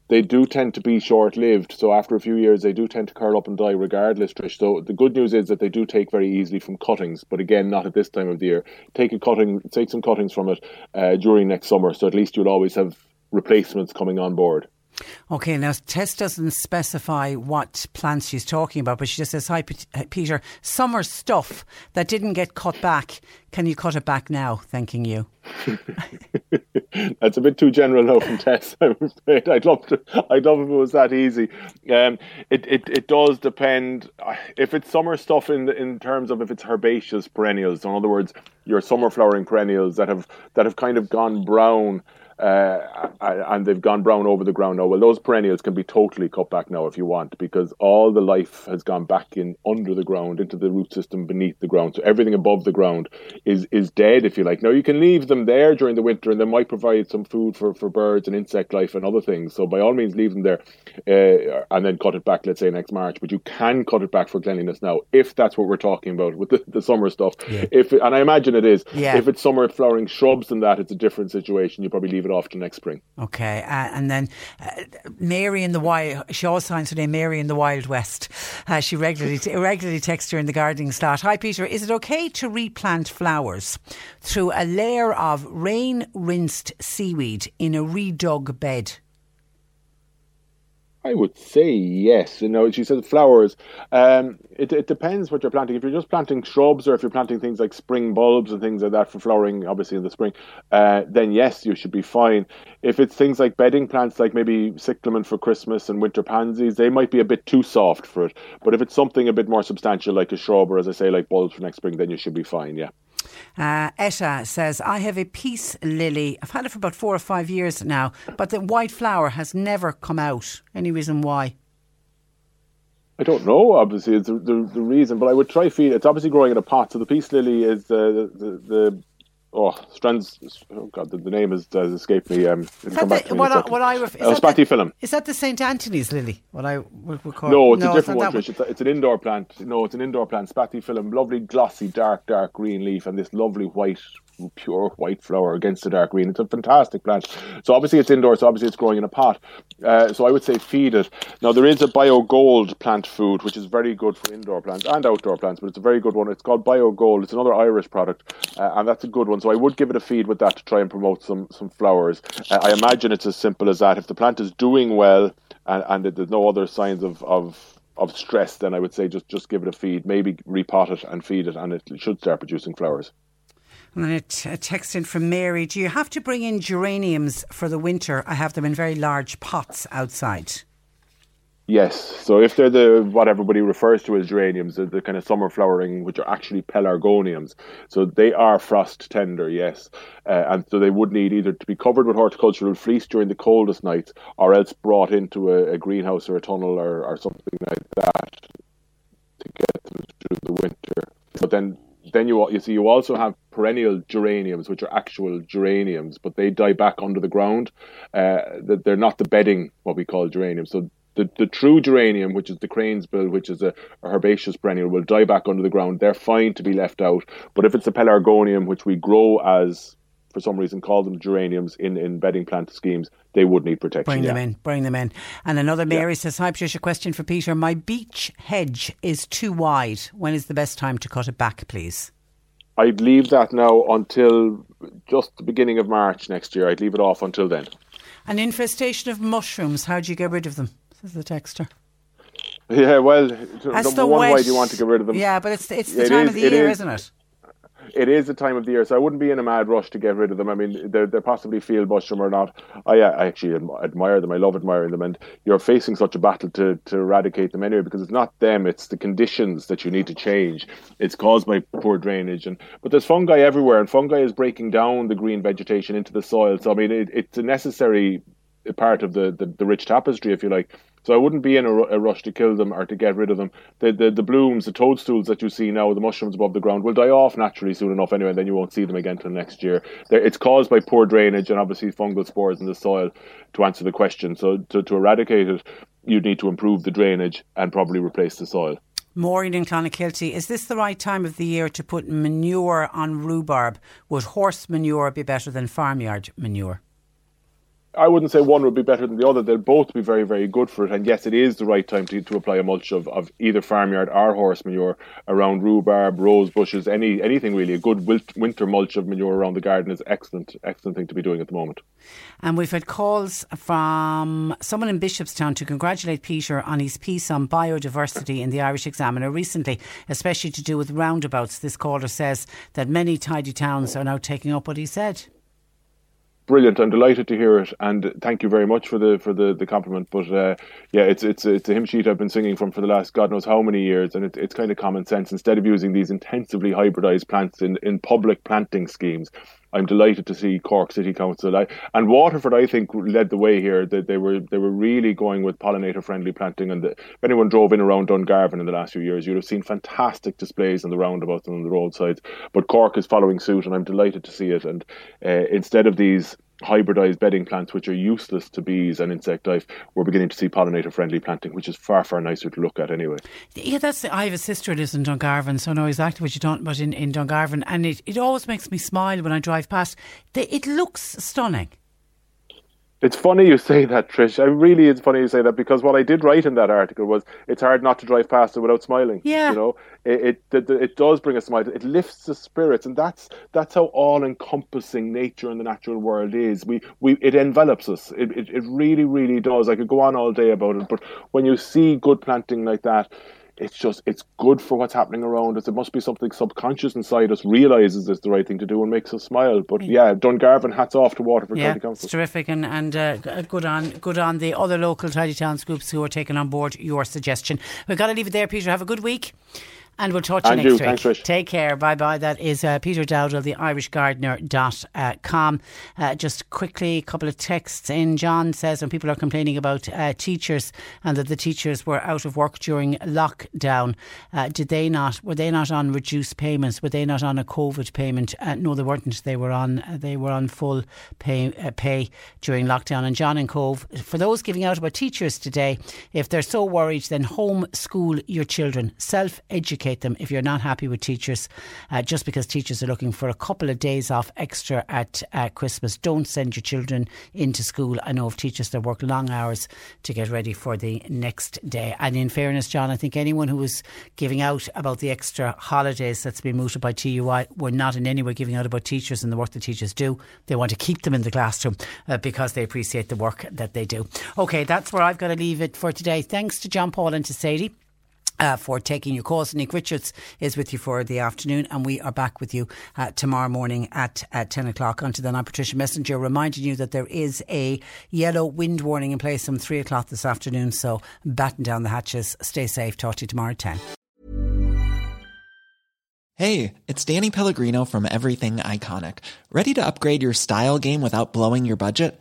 They do tend to be short lived. So after a few years, they do tend to curl up and die regardless, Trish. So the good news is that they do take very easily from cuttings, but again, not at this time of the year. Take a cutting, take some cuttings from it uh, during next summer. So at least you'll always have replacements coming on board.
Okay, now Tess doesn't specify what plants she's talking about, but she just says, Hi, Peter, summer stuff that didn't get cut back. Can you cut it back now? Thanking you.
That's a bit too general now from Tess. I'm afraid. I'd love to. I'd love if it was that easy. Um, it, it it does depend. If it's summer stuff in in terms of if it's herbaceous perennials, in other words, your summer flowering perennials that have that have kind of gone brown uh, and they've gone brown over the ground now. Well, those perennials can be totally cut back now if you want, because all the life has gone back in under the ground into the root system beneath the ground. So everything above the ground is is dead, if you like. Now you can leave them there during the winter, and they might provide some food for, for birds and insect life and other things. So by all means, leave them there, uh, and then cut it back. Let's say next March, but you can cut it back for cleanliness now if that's what we're talking about with the, the summer stuff.
Yeah.
If and I imagine it is.
Yeah.
If it's summer flowering shrubs and that, it's a different situation. You probably leave it off to next spring.
Okay, uh, and then uh, Mary in the Wild, she also signs her name Mary in the Wild West. Uh, she regularly regularly texts her in the gardening slot. Hi Peter, is it okay to replant flowers through a layer of rain rinsed seaweed in a redug bed?
I would say yes. You know, she said flowers. Um, it, it depends what you're planting. If you're just planting shrubs or if you're planting things like spring bulbs and things like that for flowering, obviously in the spring, uh, then yes, you should be fine. If it's things like bedding plants, like maybe cyclamen for Christmas and winter pansies, they might be a bit too soft for it. But if it's something a bit more substantial, like a shrub or as I say, like bulbs for next spring, then you should be fine. Yeah.
Uh, Etta says, I have a peace lily. I've had it for about four or five years now, but the white flower has never come out. Any reason why?
I don't know. Obviously, it's the, the, the reason, but I would try feed. It's obviously growing in a pot. So the peace lily is the the, the oh strands. Oh God, the, the name has, has escaped me. Um, it'll come back to me in a
what, I, what I ref- is,
Uh,
that the,
spathiphyllum.
is that the St. Anthony's lily? What I would, would call
No, it's a different
not
one,
that
Trish. It's, a, it's an indoor plant. No, it's an indoor plant. Spathiphyllum, lovely, glossy, dark, dark green leaf, and this lovely white, pure white flower against the dark green. It's a fantastic plant. So obviously it's indoor. So obviously it's growing in a pot. Uh, so I would say feed it. Now there is a Bio Gold plant food, which is very good for indoor plants and outdoor plants, but it's a very good one. It's called Bio Gold. It's another Irish product, uh, and that's a good one. So I would give it a feed with that to try and promote some some flowers. Uh, I imagine it's as simple as that. If the plant is doing well and, and there's no other signs of, of of stress, then I would say just just give it a feed. Maybe repot it and feed it, and it should start producing flowers.
And then text in from Mary. Do you have to bring in geraniums for the winter? I have them in very large pots outside.
Yes. So if they're the what everybody refers to as geraniums, the, the kind of summer flowering, which are actually pelargoniums, so they are frost tender, yes, uh, and so they would need either to be covered with horticultural fleece during the coldest nights, or else brought into a, a greenhouse or a tunnel or, or something like that to get them through the winter. But then then you you see you also have perennial geraniums, which are actual geraniums, but they die back under the ground. Uh, they're not the bedding what we call geraniums. So the, the true geranium, which is the crane's bill, which is a, a herbaceous perennial, will die back under the ground. They're fine to be left out. But if it's a pelargonium, which we grow as for some reason call them geraniums in, in bedding plant schemes, they would need protection.
Bring them in, bring them in. And another Mary says, Hi Patricia, question for Peter. My beech hedge is too wide. When is the best time to cut it back, please?
I'd leave that now until just the beginning of March next year. I'd leave it off until then.
An infestation of mushrooms, how do you get rid of them? Says the texter.
Yeah, well,
That's
number
the
one, why
wet-
do you want to get rid of them?
Yeah, but it's it's the
It
time
is-
of the year,
is.
isn't it?
It is a time of the year, so I wouldn't be in a mad rush to get rid of them. I mean, they're, they're possibly field mushroom or not. I, uh, I actually admire them. I love admiring them, and you're facing such a battle to, to eradicate them anyway because it's not them; it's the conditions that you need to change. It's caused by poor drainage, and but there's fungi everywhere, and fungi is breaking down the green vegetation into the soil. So I mean, it, it's a necessary part of the, the, the rich tapestry, if you like. So I wouldn't be in a, a, rush to kill them or to get rid of them. The, the the blooms, the toadstools that you see now, the mushrooms above the ground, will die off naturally soon enough anyway, and then you won't see them again till next year. They're, it's caused by poor drainage and obviously fungal spores in the soil. To answer the question, so to, to eradicate it, you'd need to improve the drainage and probably replace the soil.
Maureen in Clonakilty, is this the right time of the year to put manure on rhubarb? Would horse manure be better than farmyard manure?
I wouldn't say one would be better than the other. They'll both be very, very good for it. And yes, it is the right time to, to apply a mulch of, of either farmyard or horse manure around rhubarb, rose bushes, any anything really. A good winter mulch of manure around the garden is excellent, excellent thing to be doing at the moment.
And we've had calls from someone in Bishopstown to congratulate Peter on his piece on biodiversity in the Irish Examiner recently, especially to do with roundabouts. This caller says that many tidy towns are now taking up what he said
brilliant. I'm delighted to hear it, and thank you very much for the for the, the compliment. But uh, yeah, it's it's it's a hymn sheet I've been singing from for the last God knows how many years, and it, it's kind of common sense. Instead of using these intensively hybridized plants in in public planting schemes, I'm delighted to see Cork City Council I, and Waterford. I think led the way here. That they were they were really going with pollinator friendly planting. And the, if anyone drove in around Dungarvan in the last few years, you'd have seen fantastic displays on the roundabouts and on the roadsides. But Cork is following suit, and I'm delighted to see it. And uh, instead of these hybridized bedding plants which are useless to bees and insect life, we're beginning to see pollinator friendly planting, which is far, far nicer to look at anyway.
Yeah, that's I have a sister who lives in Dungarvan, so I know exactly what you're talking about in, in Dungarvan. And it, it always makes me smile when I drive past. It looks stunning.
It's funny you say that, Trish. I really, it's funny you say that because what I did write in that article was it's hard not to drive past it without smiling.
Yeah,
you know, it it, it does bring a smile. It lifts the spirits, and that's that's how all-encompassing nature and the natural world is. We we it envelops us. It, it it really really does. I could go on all day about it, but when you see good planting like that it's just it's good for what's happening around us. It must be something subconscious inside us realizes it's the right thing to do and makes us smile. But yeah, Dungarvan, hats off to Waterford
yeah,
County Council.
It's terrific, and and uh, good on good on the other local tidy towns groups who are taking on board your suggestion. We've got to leave it there, Peter. Have a good week. And we'll talk to you next
you.
week.
Thanks,
Take care. Bye bye. That is uh, Peter Dowdall, the IrishGardener.com. Uh, just quickly, a couple of texts in. John says when people are complaining about uh, teachers and that the teachers were out of work during lockdown, uh, did they not? Were they not on reduced payments? Were they not on a COVID payment? Uh, no, they weren't. They were on. Uh, they were on full pay pay during lockdown. And John and Cobh, for those giving out about teachers today, if they're so worried, then homeschool your children. Self educate educate them if you're not happy with teachers, uh, just because teachers are looking for a couple of days off extra at uh, Christmas. Don't send your children into school. I know of teachers that work long hours to get ready for the next day. And in fairness, John, I think anyone who was giving out about the extra holidays that's been mooted by TUI were not in any way giving out about teachers and the work that teachers do. They want to keep them in the classroom uh, because they appreciate the work that they do. Okay, that's where I've got to leave it for today. Thanks to John Paul and to Sadie. Uh, for taking your calls. Nick Richards is with you for the afternoon, and we are back with you uh, tomorrow morning at, at 10 o'clock. Until then, I'm Patricia Messenger reminding you that there is a yellow wind warning in place from 3 o'clock this afternoon. So batten down the hatches. Stay safe. Talk to you tomorrow at 10.
Hey, it's Danny Pellegrino from Everything Iconic. Ready to upgrade your style game without blowing your budget?